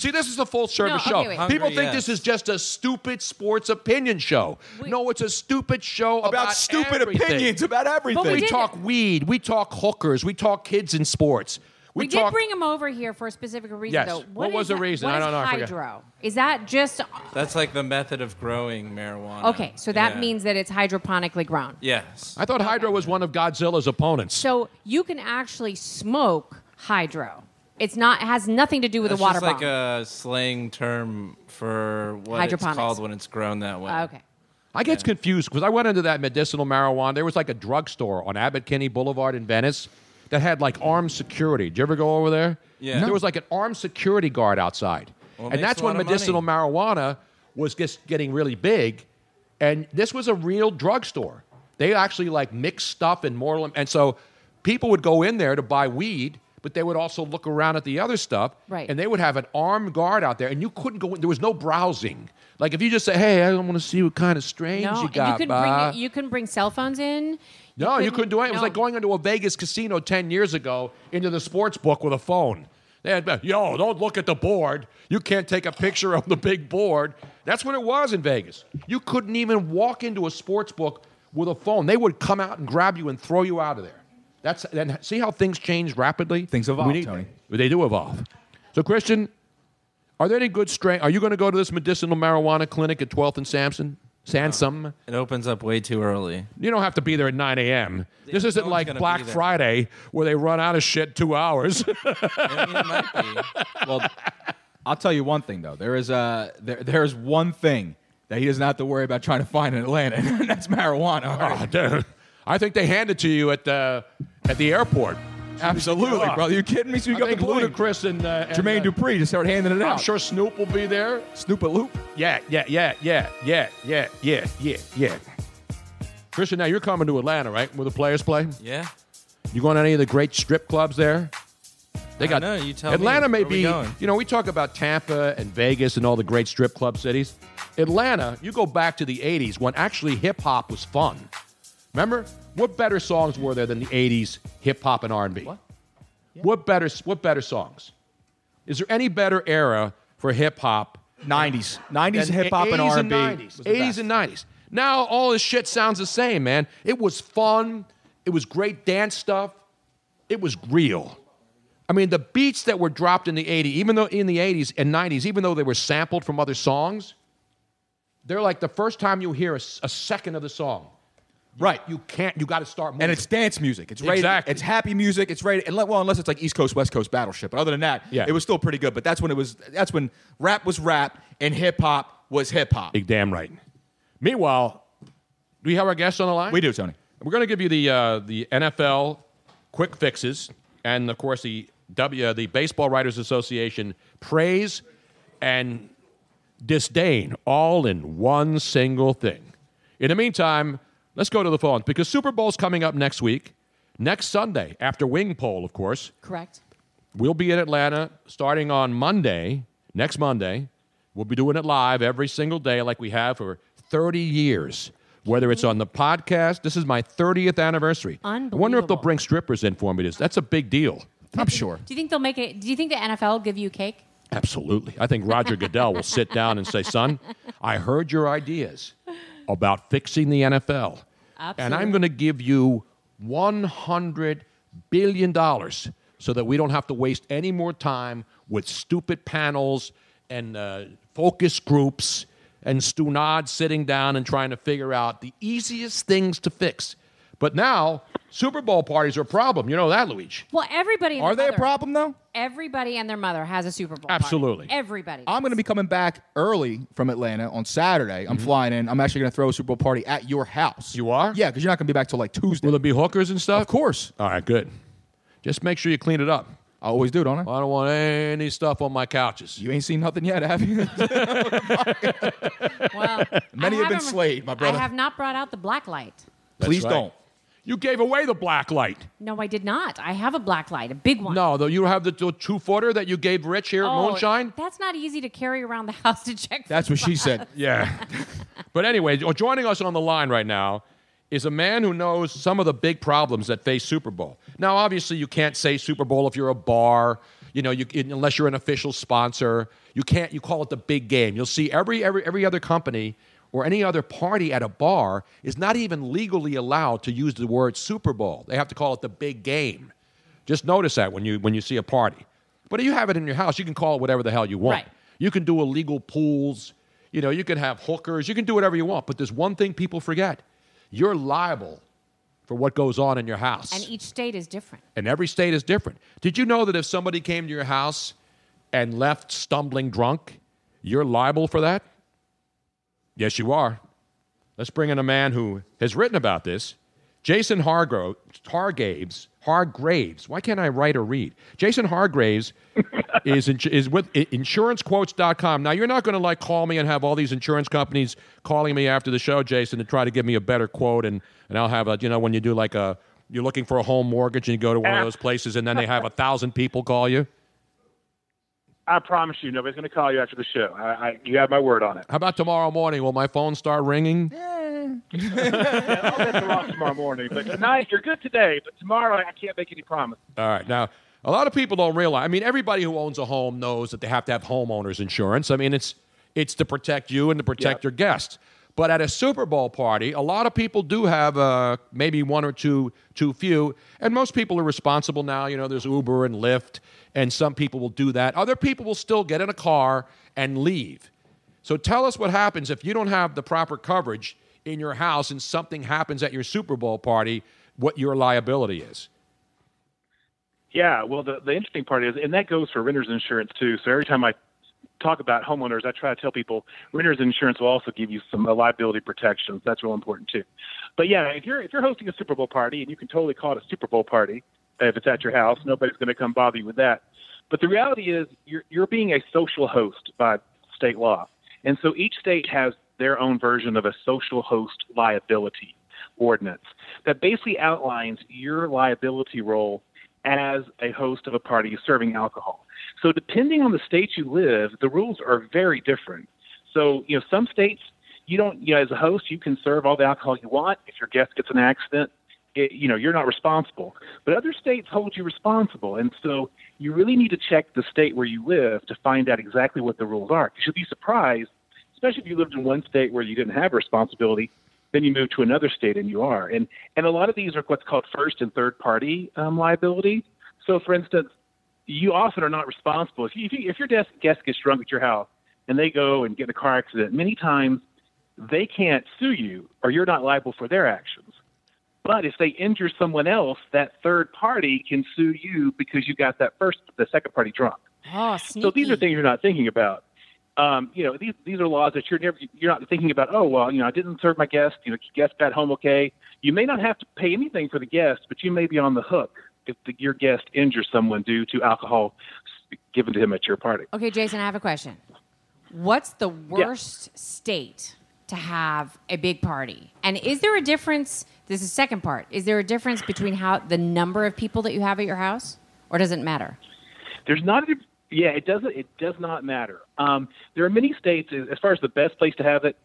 See, this is a full service No, show. okay. People Hungry, think yes. this is just a stupid sports opinion show. no, it's a stupid show about, about stupid everything. opinions about everything. we We talk weed. We talk hookers. We talk kids in sports. We, We, did bring him over here for a specific reason, Yes. though. What was the that- reason? what I don't know. I forget. Hydro. Is that just That's like the method of growing marijuana. okay? So that Yeah. means that it's hydroponically grown. Yes. I thought Hydro was one of Godzilla's opponents. So you can actually smoke hydro. It's not it has nothing to do with That's a water just like a slang term for what it's Hydroponics. called when it's grown that way. Uh, okay. I get confused because I went into that medicinal marijuana. There was like a drugstore on Abbot Kinney Boulevard in Venice that had like armed security. Did you ever go over there? Yeah. There was like an armed security guard outside. Well, it and makes that's a when lot of medicinal marijuana was just getting really big. And this was a real drugstore. They actually like mixed stuff and more. And so people would go in there to buy weed, but they would also look around at the other stuff. Right. And they would have an armed guard out there, and you couldn't go in. There was no browsing. Like if you just say, "Hey, I want to see what kind of strange No, you got," you can bah." bring you can bring cell phones in. No, you couldn't do it. It was no. like going into a Vegas casino 10 years ago into the sports book with a phone. They had, yo, don't look at the board. You can't take a picture of the big board. That's what it was in Vegas. You couldn't even walk into a sports book with a phone. They would come out and grab you and throw you out of there. That's and see how things change rapidly. Things evolve, Tony. They do evolve. So, Christian, are there any good strain? Are you going to go to this medicinal marijuana clinic at 12th and Sampson? Sansom? It opens up way too early. You don't have to be there at 9 a.m. This isn't one's like Black. Friday where they run out of shit two hours. well, I'll tell you one thing though. There is uh, there there is one thing that he doesn't have to worry about trying to find in Atlanta, and that's marijuana. All right. Oh, dude. I think they hand it to you at the at the airport. Absolutely, Yeah. brother. You kidding me? So you I got the think balloon. Ludacris and, uh, and Jermaine uh, Dupri just start handing it I'm out. sure Snoop will be there. Snoop at Loop. Yeah, yeah, yeah, yeah, yeah, yeah, yeah, yeah, yeah. Christian, now you're coming to Atlanta, right? Where the players play? Yeah. You going to any of the great strip clubs there? They got don't know, you tell me. Atlanta may Where we be. going? You know, we talk about Tampa and Vegas and all the great strip club cities. Atlanta, you go back to the '80s when actually hip hop was fun. Remember, what better songs were there than the '80s hip hop and R&B? What? What better? What better songs? Is there any better era for hip hop 90s, 90s hip hop and R&B, 90s, 80s and 90s. Now all this shit sounds the same, man. It was fun. It was great dance stuff. It was real. I mean, the beats that were dropped in the 80s, even though in the 80s and 90s, even though they were sampled from other songs, they're like the first time you hear a second of the song. Right. You can't, you got to start moving. And it's dance music. It's rated, Exactly. It's happy music. It's rated. And well, unless it's like East Coast West Coast battleship. But other than that, Yeah. it was still pretty good. But that's when it was. That's when rap was rap and hip hop was hip hop. Big damn right. Meanwhile, do we have our guests on the line? We do, Tony. We're going to give you the uh, the NFL quick fixes, and of course the W the Baseball Writers Association praise and disdain all in one single thing. In the meantime, let's go to the phones because Super Bowl's coming up next week, next Sunday after Wing Bowl, of course. Correct. We'll be in Atlanta starting on Monday, next Monday. We'll be doing it live every single day like we have for 30 years. Whether it's on the podcast, this is my 30th anniversary. I wonder if they'll bring strippers in for me. This That's a big deal. I'm sure. Do you think they'll make it? Do you think the NFL will give you cake? Absolutely. I think Roger Goodell will sit down and say, son, I heard your ideas about fixing the NFL. And I'm going to give you $100 billion so that we don't have to waste any more time with stupid panels and uh, focus groups and Stunad sitting down and trying to figure out the easiest things to fix. But now, Super Bowl parties are a problem. You know that, Luigi. Well, everybody. and Are their they a mother- problem though? Everybody and their mother has a Super Bowl. party. Absolutely. Everybody. I'm going to be coming back early from Atlanta on Saturday. I'm mm-hmm. flying in. I'm actually going to throw a Super Bowl party at your house. You are? Yeah, because you're not going to be back till like Tuesday. Will it be hookers and stuff? Of course. All right, good. Just make sure you clean it up. I always do, don't I? I don't want any stuff on my couches. You ain't seen nothing yet, have you? Well, Many I have been haven't- slayed, my brother. I have not brought out the black light. Please right. don't. You gave away the black light. No, I did not. I have a black light, a big one. No, though you have the, the two footer that you gave Rich here at Oh, Moonshine. That's not easy to carry around the house to check. for That's what she said. Yeah. but anyway, joining us on the line right now is a man who knows some of the big problems that face Super Bowl. Now, obviously, you can't say Super Bowl if you're a bar. You know, you, unless you're an official sponsor, you can't. You call it the big game. You'll see every every every other company or any other party at a bar is not even legally allowed to use the word Super Bowl. They have to call it the big game. Just notice that when you when you see a party. But if you have it in your house, you can call it whatever the hell you want. Right. You can do illegal pools. You know, you can have hookers. You can do whatever you want. But there's one thing people forget: you're liable for what goes on in your house. And each state is different. and every state is different. Did you know that if somebody came to your house and left stumbling drunk, you're liable for that? Yes, you are. Let's bring in a man who has written about this. Jason Hargro- Hargraves. Hargraves. Why can't I write or read? Jason Hargraves is in, is with insurancequotes.com. Now you're not going to like call me and have all these insurance companies calling me after the show, Jason, to try to give me a better quote and and I'll have a you know when you do like a you're looking for a home mortgage and you go to one of those ah. places and then they have a thousand people call you. I promise you, nobody's going to call you after the show. I, I, you have my word on it. How about tomorrow morning? Will my phone start ringing? I'll bet them tomorrow morning. But tonight, you're good today. But tomorrow, I can't make any promise. All right. Now, a lot of people don't realize. I mean, everybody who owns a home knows that they have to have homeowners insurance. I mean, it's it's to protect you and to protect your guests. But at a Super Bowl party, a lot of people do have uh, maybe one or two too few, and most people are responsible now. You know, there's Uber and Lyft, and some people will do that. Other people will still get in a car and leave. So tell us what happens if you don't have the proper coverage in your house and something happens at your Super Bowl party. What your liability is. Yeah, well, the, the interesting part is, and that goes for renter's insurance too. So every time I talk about homeowners, I try to tell people renter's insurance will also give you some uh, liability protections. That's real important too. But yeah, if you're if you're hosting a Super Bowl party, and you can totally call it a Super Bowl party if it's at your house, nobody's going to come bother you with that. But the reality is, you're you're being a social host by state law, and so each state has their own version of a social host liability ordinance that basically outlines your liability role as a host of a party serving alcohol. So depending on the state you live, the rules are very different. So, you know, some states you don't, you know, as a host, you can serve all the alcohol you want. If your guest gets an accident, it, you know, you're not responsible. But other states hold you responsible, and so you really need to check the state where you live to find out exactly what the rules are. You'll be surprised, especially if you lived in one state where you didn't have responsibility, then you move to another state and you are. And and a lot of these are what's called first and third party um, liability. So, for instance, you often are not responsible if you, if, you, if your guest, guest gets drunk at your house and they go and get in a car accident. Many times they can't sue you, or you're not liable for their actions. But if they injure someone else, that third party can sue you because you got that first, the second party drunk. Oh, So these are things you're not thinking about. Um, you know, these these are laws that you're never you're not thinking about. Oh well, you know, I didn't serve my guest. You know, guest got home okay. You may not have to pay anything for the guest, but you may be on the hook if the, your guest injures someone due to alcohol given to him at your party. Okay, Jason, I have a question. What's the worst state to have a big party? And is there a difference? This is the second part. Is there a difference between how the number of people that you have at your house, or does it matter? There's not a yeah, it doesn't. It does not matter. Um, there are many states, as far as the best place to have it.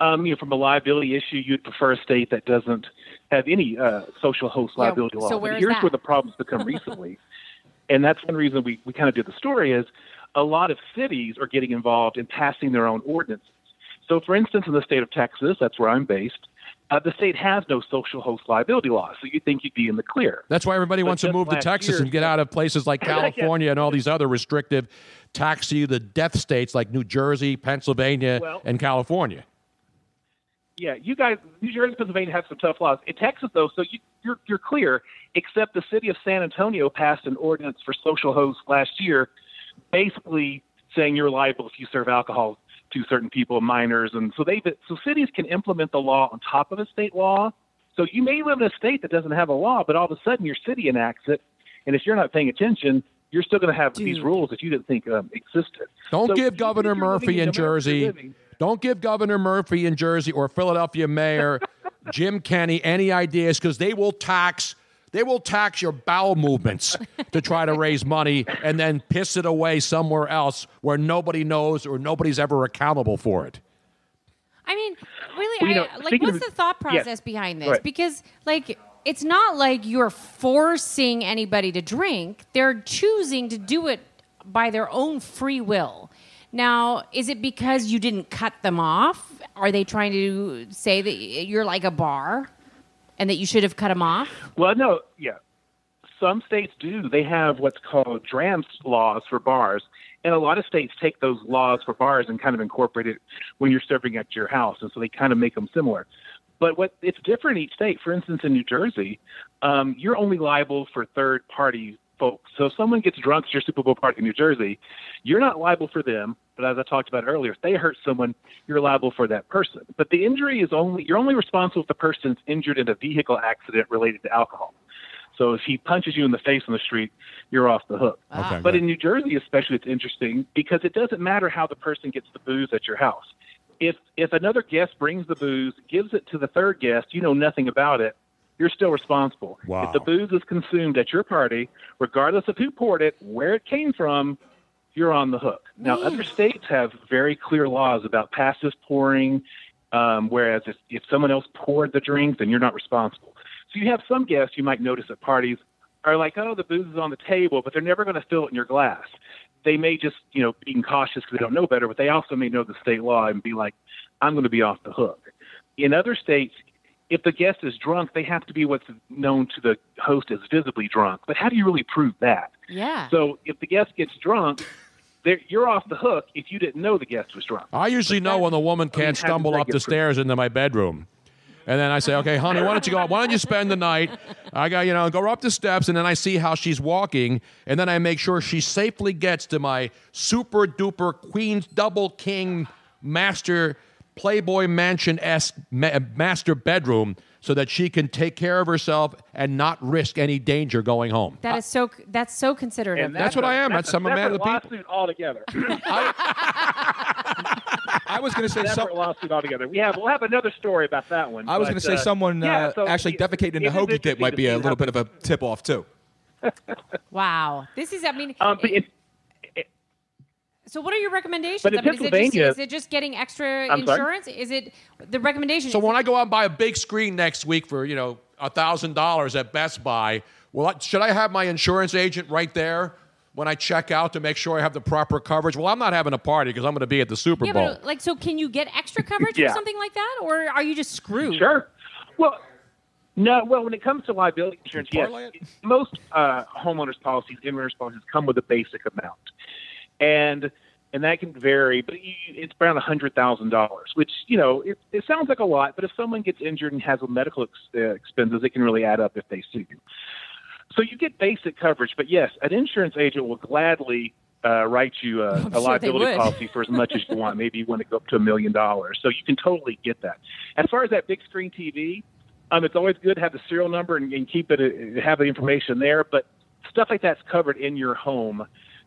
Um, you know, from a liability issue, you'd prefer a state that doesn't have any uh, social host Yeah, liability so law. where But here's that? where the problems become recently, and that's one reason we, we kind of did the story is a lot of cities are getting involved in passing their own ordinances. So, for instance, in the state of Texas, that's where I'm based, uh, the state has no social host liability law, so you think you'd be in the clear. That's why everybody But wants to move to Texas year- and get out of places like Yeah. California and all these other restrictive, tax you the death states like New Jersey, Pennsylvania, Well- and California. Yeah, you guys, New Jersey, Pennsylvania have some tough laws. In Texas, though, so you, you're you're clear. Except the city of San Antonio passed an ordinance for social hosts last year, basically saying you're liable if you serve alcohol to certain people, minors, and so they so cities can implement the law on top of a state law. So you may live in a state that doesn't have a law, but all of a sudden your city enacts it, and if you're not paying attention, you're still going to have these rules that you didn't think um, existed. Don't So give Governor if you're living Murphy in Jersey. living- Don't give Governor Murphy in Jersey or Philadelphia Mayor Jim Kenney any ideas because they will tax. They will tax your bowel movements to try to raise money and then piss it away somewhere else where nobody knows or nobody's ever accountable for it. I mean, really, Well, I, know, like, what's of- the thought yeah. process behind this? Right. Because, like, it's not like you're forcing anybody to drink; they're choosing to do it by their own free will. Now, is it because you didn't cut them off? Are they trying to say that you're like a bar, and that you should have cut them off? Well, no, yeah. Some states do. They have what's called DRAMS laws for bars. And a lot of states take those laws for bars and kind of incorporate it when you're serving at your house. And so they kind of make them similar. But what it's different each state. For instance, in New Jersey, um, you're only liable for third party folks. So if someone gets drunk at your Super Bowl party in New Jersey, you're not liable for them. But as I talked about earlier, if they hurt someone, you're liable for that person. But the injury is only you're only responsible if the person's injured in a vehicle accident related to alcohol. So if he punches you in the face on the street, you're off the hook. Okay, but good. in New Jersey, especially, it's interesting because it doesn't matter how the person gets the booze at your house. If if another guest brings the booze, gives it to the third guest, you know nothing about it. You're still responsible. Wow. If the booze is consumed at your party, regardless of who poured it, where it came from, you're on the hook. Now, other states have very clear laws about passive pouring, um, whereas if, if someone else poured the drink, then you're not responsible. So you have some guests you might notice at parties are like, oh, the booze is on the table, but they're never going to fill it in your glass. They may just, you know, being cautious because they don't know better, but they also may know the state law and be like, I'm going to be off the hook. In other states, if the guest is drunk, they have to be what's known to the host as visibly drunk. But how do you really prove that? Yeah. So if the guest gets drunk, you're off the hook if you didn't know the guest was drunk. I usually know when the woman can't how does stumble up the stairs into my bedroom. And then I say, okay, honey, why don't you go? Why don't you spend the night? I got, you know, go up the steps, and then I see how she's walking, and then I make sure she safely gets to my super duper Queen's double king master Playboy Mansion esque ma- master bedroom, so that she can take care of herself and not risk any danger going home. That is so. That's so considerate. of That's them. what I am. That's, I'm a man of the people. lawsuit altogether. I was going to say separate lawsuit altogether. We have we'll have another story about that one. I was going to say uh, someone yeah, uh, so actually it- defecating in the it is hoagie dip might be a little how- bit of a tip off too. Wow. This is. I mean. Um, but it- so what are your recommendations? But in I mean, is it, just, Pennsylvania- is it just getting extra I'm sorry? insurance? Is it the recommendation? So when it- I go out and buy a big screen next week for you know thousand dollars at Best Buy. Well, should I have my insurance agent right there when I check out to make sure I have the proper coverage? Well, I'm not having a party because I'm going to be at the Super Yeah, Bowl. but like, so can you get extra coverage Yeah. for something like that, or are you just screwed? Sure. Well, no. Well, when it comes to liability insurance, yes, most uh, homeowners policies, insurance policies, come with a basic amount, and and that can vary, but you, it's around a hundred thousand dollars, which you know it, it sounds like a lot, but if someone gets injured and has medical ex- uh, expenses, it can really add up if they sue you. So you get basic coverage, but yes, an insurance agent will gladly uh, write you a, a sure liability policy for as much as you want. Maybe you want to go up to a million dollars. So you can totally get that. As far as that big screen TV, um, it's always good to have the serial number and, and keep it, uh, have the information there. But stuff like that's covered in your home.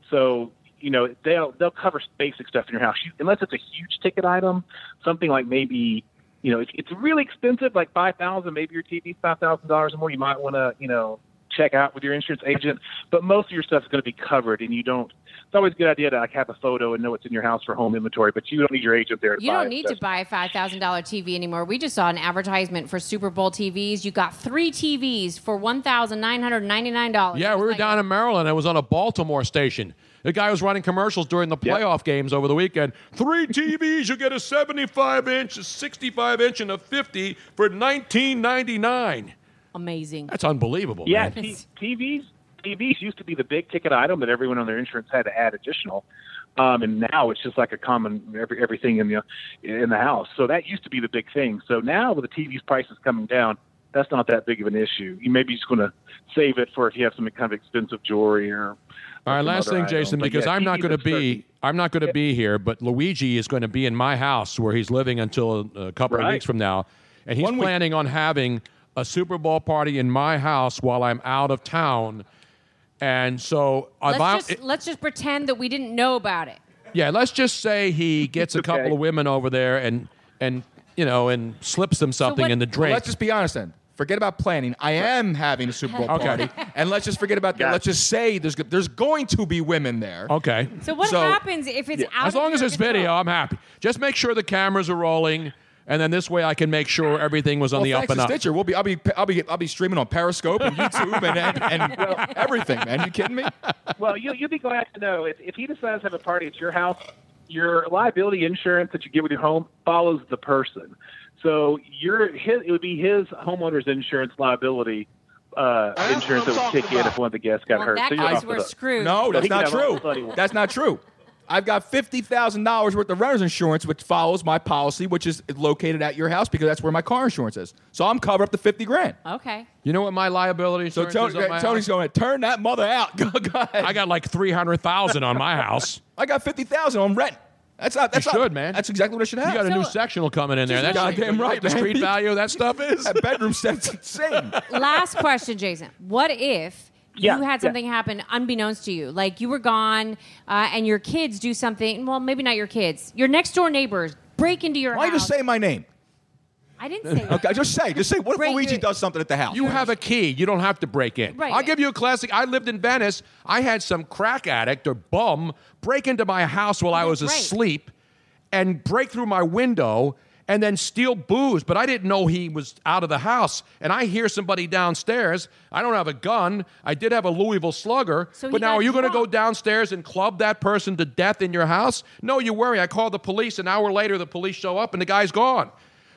So you know they'll they'll cover basic stuff in your house, you, unless it's a huge ticket item, something like maybe. You know, if it's really expensive, like five thousand, maybe your TV's five thousand dollars or more. You might want to, you know, check out with your insurance agent. But most of your stuff is going to be covered, and you don't. It's always a good idea to like have a photo and know what's in your house for home inventory. But you don't need your agent there. To You buy don't it. need to buy a five thousand dollar TV anymore. We just saw an advertisement for Super Bowl TVs. You got three TVs for one thousand nine hundred ninety nine dollars. Yeah, we were down in Maryland. I was on a Baltimore station. The guy was running commercials during the playoff games over the weekend. Three TVs, you get a 75 inch, a 65 inch, and a 50 for 19.99. Amazing. That's unbelievable. Yeah, man. t- TVs TVs used to be the big ticket item that everyone on their insurance had to add additional, um, and now it's just like a common every, everything in the in the house. So that used to be the big thing. So now with the TV's prices coming down, that's not that big of an issue. You maybe just going to save it for if you have some kind of expensive jewelry or. All right, last thing, item. Jason, But because yeah, I'm not going to are starting- be I'm not going to be here, but Luigi is going to be in my house where he's living until a couple of weeks from now, and he's planning on having a Super Bowl party in my house while I'm out of town. And so, Let's just let's just pretend that we didn't know about it. yeah, let's just say he gets a couple of women over there and and you know and slips them something what- in the Well, drink. let's just be honest then. Forget about planning. I am having a Super Bowl Okay. party, and let's just forget about that. Let's just say there's there's going to be women there. Okay. So what happens if it's out? As of long as your it's video, I'm happy. Just make sure the cameras are rolling, and then this way I can make sure everything was on well, the up thanks and to up. Stitcher, we'll be I'll be I'll be I'll be streaming on Periscope and YouTube and and, and everything, man. You kidding me? well, you, you'll be glad to know if, if he decides to have a party at your house, your liability insurance that you get with your home follows the person. So your his, it would be his homeowner's insurance liability uh, insurance that would kick in if one of the guests got Well, hurt. that so you're means off we're the, screwed. No, that's not have all the true. fun he wants. That's not true. I've got fifty thousand dollars worth of renter's insurance, which follows my policy, which is located at your house because that's where my car insurance is. So I'm covered up to fifty grand. Okay. You know what my liability So insurance Tony, is on Tony's house? going to turn that mother out. Go, go ahead. I got like three hundred thousand on my house. I got fifty thousand on rent. That's not. That's you not, should, man. That's exactly what I should have. You got a new sectional coming in there. That's goddamn right, The man. street value of that stuff is. that bedroom set's insane. Last question, Jason. What if Yeah, you had yeah. something happen unbeknownst to you? Like you were gone uh, and your kids do something. Well, maybe not your kids. Your next door neighbors break into your Why house. you just say my name? I didn't say. Okay, just say. Just say. What if Break Luigi your- does something at the house? You have a key. You don't have to break in. Right. I'll give you a classic. I lived in Venice. I had some crack addict or bum break into my house while I was right. asleep and break through my window and then steal booze. But I didn't know he was out of the house. And I hear somebody downstairs. I don't have a gun. I did have a Louisville slugger. So he but now got are you going to go drunk. downstairs and club that person to death in your house? No, you worry. I call the police. An hour later, the police show up and the guy's gone.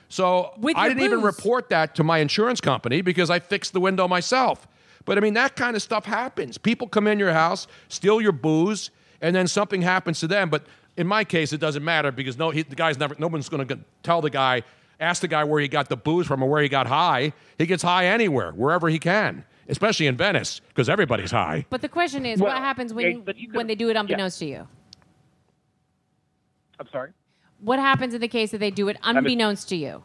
So With I didn't even report that to my insurance company because I fixed the window myself. But I mean, that kind of stuff happens. People come in your house, steal your booze, and then something happens to them. But in my case, it doesn't matter because no, he, the guy's never. No one's going to tell the guy, ask the guy where he got the booze from or where he got high. He gets high anywhere, wherever he can, especially in Venice because everybody's high. But the question is, Well, what happens when yeah, you, when they do it unbeknownst to you? I'm sorry. What happens in the case that they do it unbeknownst to you?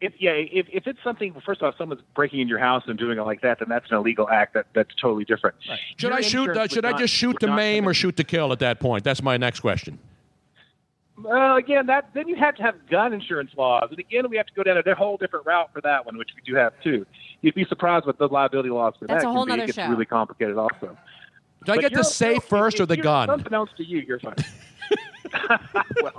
If yeah, if, if it's something, first of all, if someone's breaking in your house and doing it like that, then that's an illegal act. That that's totally different. Should Your I shoot? Uh, would should I just shoot would to maim or shoot to kill at that point? That's my next question. Well, again, that then you have to have gun insurance laws, and again, we have to go down a whole different route for that one, which we do have too. You'd be surprised what the liability laws for That's that a whole can be. nother It gets show. really complicated, also. Do I get the you're- safe if- first or the you're gun? Unbeknownst to you, you're fine. well,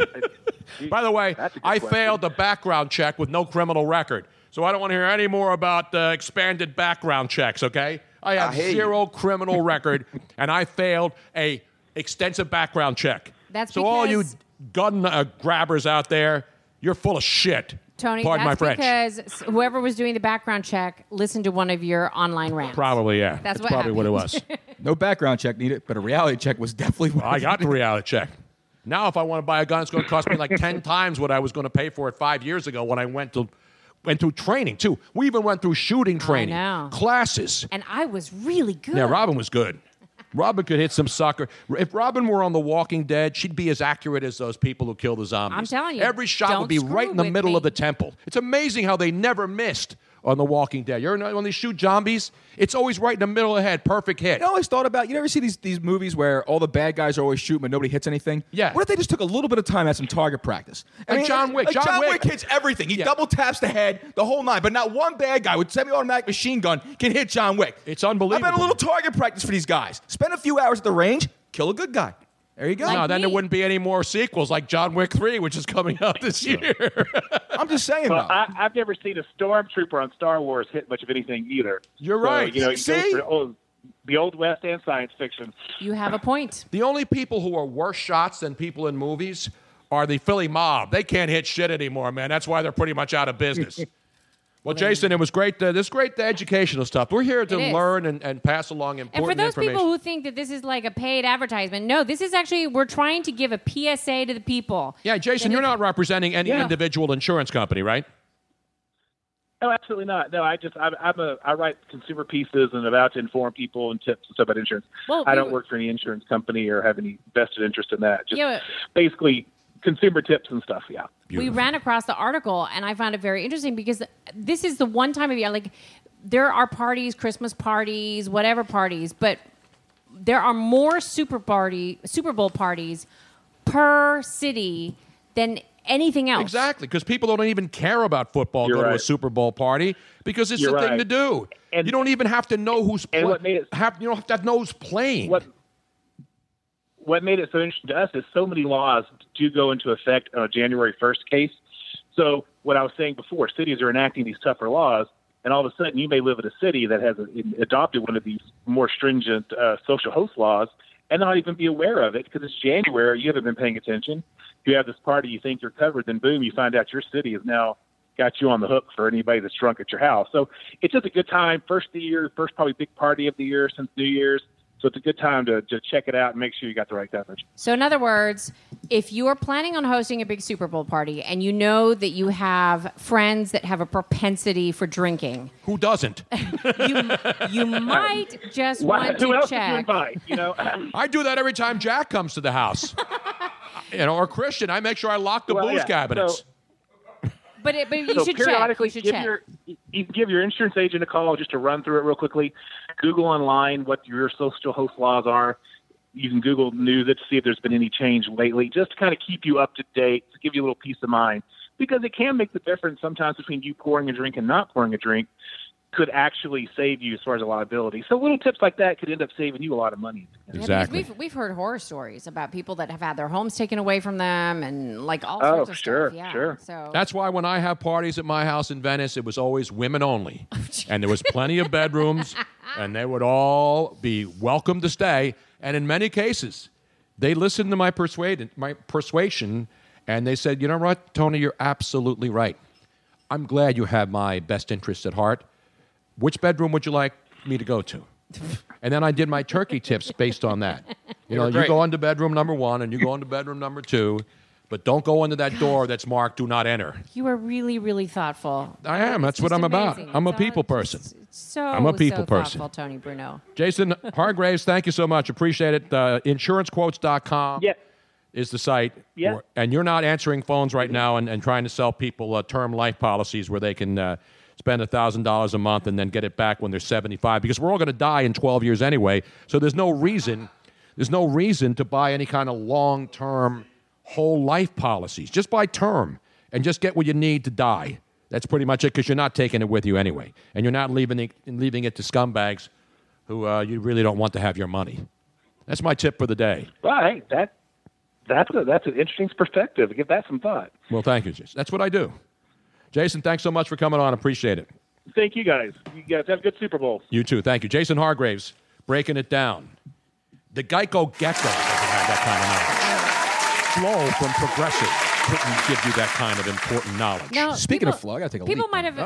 By the way, That's a good I question. failed the background check with no criminal record. So I don't want to hear any more about uh, expanded background checks. Okay, I have I hear you. zero criminal record, and I failed a extensive background check. That's so all you gun uh, grabbers out there, you're full of shit. Tony, pardon that's my French. because whoever was doing the background check listened to one of your online rants. Probably yeah. That's what probably what it was. No background check needed, but a reality check was definitely. I got the reality check. Now, if I want to buy a gun, it's going to cost me like ten times what I was going to pay for it five years ago when I went to went through training too. We even went through shooting training know. classes. And I was really good. Yeah, Robin was good. Robin could hit some sucker. If Robin were on The Walking Dead, she'd be as accurate as those people who kill the zombies. I'm telling you, Every shot would be right in the middle me. of the temple. It's amazing how they never missed on The Walking Dead. You know when they shoot zombies, it's always right in the middle of the head, perfect hit. I always thought about. You never see these these movies where all the bad guys are always shooting, but nobody hits anything. Yeah. What if they just took a little bit of time at some target practice? Like John Wick. Like John John, Wick. Wick. hits everything. He double taps the head, the whole nine. But not one bad guy with semi-automatic machine gun can hit John Wick. It's unbelievable. I bet a little target practice for these guys. Spend a few hours at the range, kill a good guy. There you go. no, then there wouldn't be any more sequels like John Wick 3, which is coming out this year. I'm just saying, Well, I, I've never seen a stormtrooper on Star Wars hit much of anything either. You're So, right. You know, it See? for old, the old west and science fiction. You have a point. The only people who are worse shots than people in movies are the Philly mob. They can't hit shit anymore, man. That's why they're pretty much out of business. well, Jason, it was great. Uh, this great educational stuff. We're here to learn and, and pass along important And for those people who think that this is like a paid advertisement, no, this is actually we're trying to give a PSA to the people. yeah, Jason, you're not representing any Yeah. individual insurance company, right? No, absolutely not. No, I just I'm, I'm a I write consumer pieces and about to inform people and tips and stuff about insurance. Well, I don't were- work for any insurance company or have any vested interest in that. Just Yeah, basically consumer tips and stuff. Yeah. we ran across the article and I found it very interesting because this is the one time of year like there are parties, Christmas parties, whatever parties, but there are more super party Super Bowl parties per city than anything else. Exactly, because people don't even care about football. You're go to a. Super Bowl party because it's You're the thing to do. And you don't even have to know who's playing. what made it- have, you don't have to know who's playing. What what made it so interesting to us is so many laws do go into effect on a January 1st case. So what I was saying before, cities are enacting these tougher laws, and all of a sudden you may live in a city that has adopted one of these more stringent uh, social host laws and not even be aware of it because it's January. You haven't been paying attention. If you have this party, you think you're covered, then boom, you find out your city is now got you on the hook for anybody that's drunk at your house. So it's just a good time. First of the year, first probably big party of the year since New Year's. So it's a good time to, to check it out and make sure you got the right coverage. So, in other words, if you are planning on hosting a big Super Bowl party and you know that you have friends that have a propensity for drinking, Who doesn't? you, you might just Why- want to else did you check. invite? You know, I do that every time Jack comes to the house. you know, or Christian, I make sure I lock the Well, booze yeah, cabinets. so- But, it, but you so should check. periodically You should give check. your you give your insurance agent a call just to run through it real quickly. Google online what your social host laws are. You can Google news it to see if there's been any change lately, just to kind of keep you up to date, to give you a little peace of mind, because it can make the difference sometimes between you pouring a drink and not pouring a drink. Could actually save you as far as a liability. So little tips like that could end up saving you a lot of money. Yeah, we've, we've heard horror stories about people that have had their homes taken away from them and like all Oh, sorts of sure, stuff. Yeah. sure. So That's why when I have parties at my house in Venice, it was always women only. Oh, and there was plenty of bedrooms, and they would all be welcome to stay. And in many cases, they listened to my, persuade, my persuasion, and they said, you know what, Tony, you're absolutely right. I'm glad you have my best interests at heart. Which bedroom would you like me to go to? And then I did my turkey tips based on that. You know, You're you great. go into bedroom number one and you go into bedroom number two, but don't go into that door that's marked "Do not enter." you are really, really thoughtful. I am. That's It's what I'm about. I'm a people person. So I'm a people so person. thoughtful, Tony Bruno. Jason Hargraves, thank you so much. Appreciate it. Uh, insurancequotes.com Yeah. is the site. Yeah. Or- and you're not answering phones right now and, and trying to sell people uh, term life policies where they can uh, spend $1,000 a month and then get it back when they're 75 because we're all going to die in 12 years anyway. So there's no reason, there's no reason to buy any kind of long-term whole life policies. Just buy term and just get what you need to die. That's pretty much it because you're not taking it with you anyway. And you're not leaving it, leaving it to scumbags who uh, you really don't want to have your money. That's my tip for the day. Well, hey, that that's a, that's an interesting perspective. Give that some thought. Well, thank you, Jason. That's what I do. Jason, thanks so much for coming on. Appreciate it. Thank you guys. You guys have a good Super Bowl. You too. Thank you. Jason Hargraves breaking it down. The Geico Gecko doesn't have that kind of knowledge. Flo from Progressive couldn't give you that kind of important knowledge. No, Speaking people- of Flo, I gotta take a People leak. might have.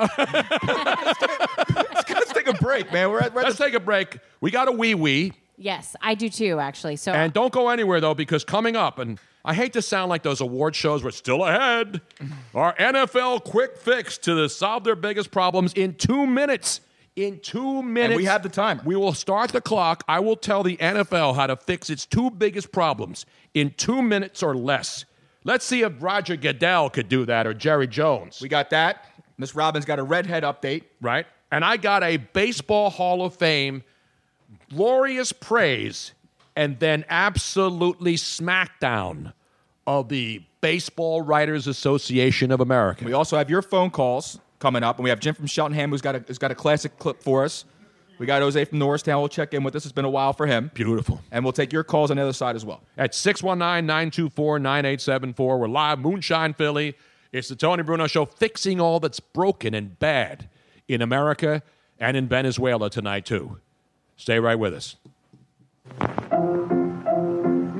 Let's take a break, man. We're at, we're at Let's take a break. We got a wee wee. yes, I do too, actually. So And don't go anywhere though, because coming up, and I hate to sound like those award shows, we're still ahead. Our NFL quick fix to solve their biggest problems in two minutes. In two minutes, we have the timer. We will start the clock. I will tell the NFL how to fix its two biggest problems in two minutes or less. Let's see if Roger Goodell could do that or Jerry Jones. We got that. Miss Robbins got a redhead update. right? And I got a Baseball Hall of Fame glorious praise and then absolutely smackdown of the Baseball Writers Association of America. We also have your phone calls coming up, and we have Jim from Cheltenham who's got a, who's got a classic clip for us. We got Jose from Norristown. We'll check in with us. It's been a while for him. Beautiful. And we'll take your calls on the other side as well. At 619 924 9874. We're live, Moonshine Philly. It's the Tony Bruno Show, fixing all that's broken and bad in America and in Venezuela tonight, too. Stay right with us.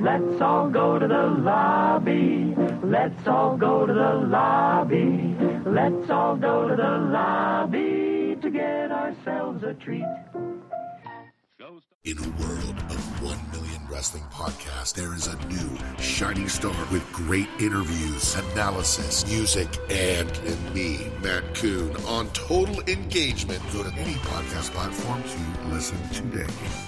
Let's all go to the lobby. Let's all go to the lobby. Let's all go to the lobby to get ourselves a treat. In a world of 1 million wrestling podcasts, there is a new shining star with great interviews, analysis, music, and, and me, Matt Coon, on total engagement. Go to any podcast platform to listen today.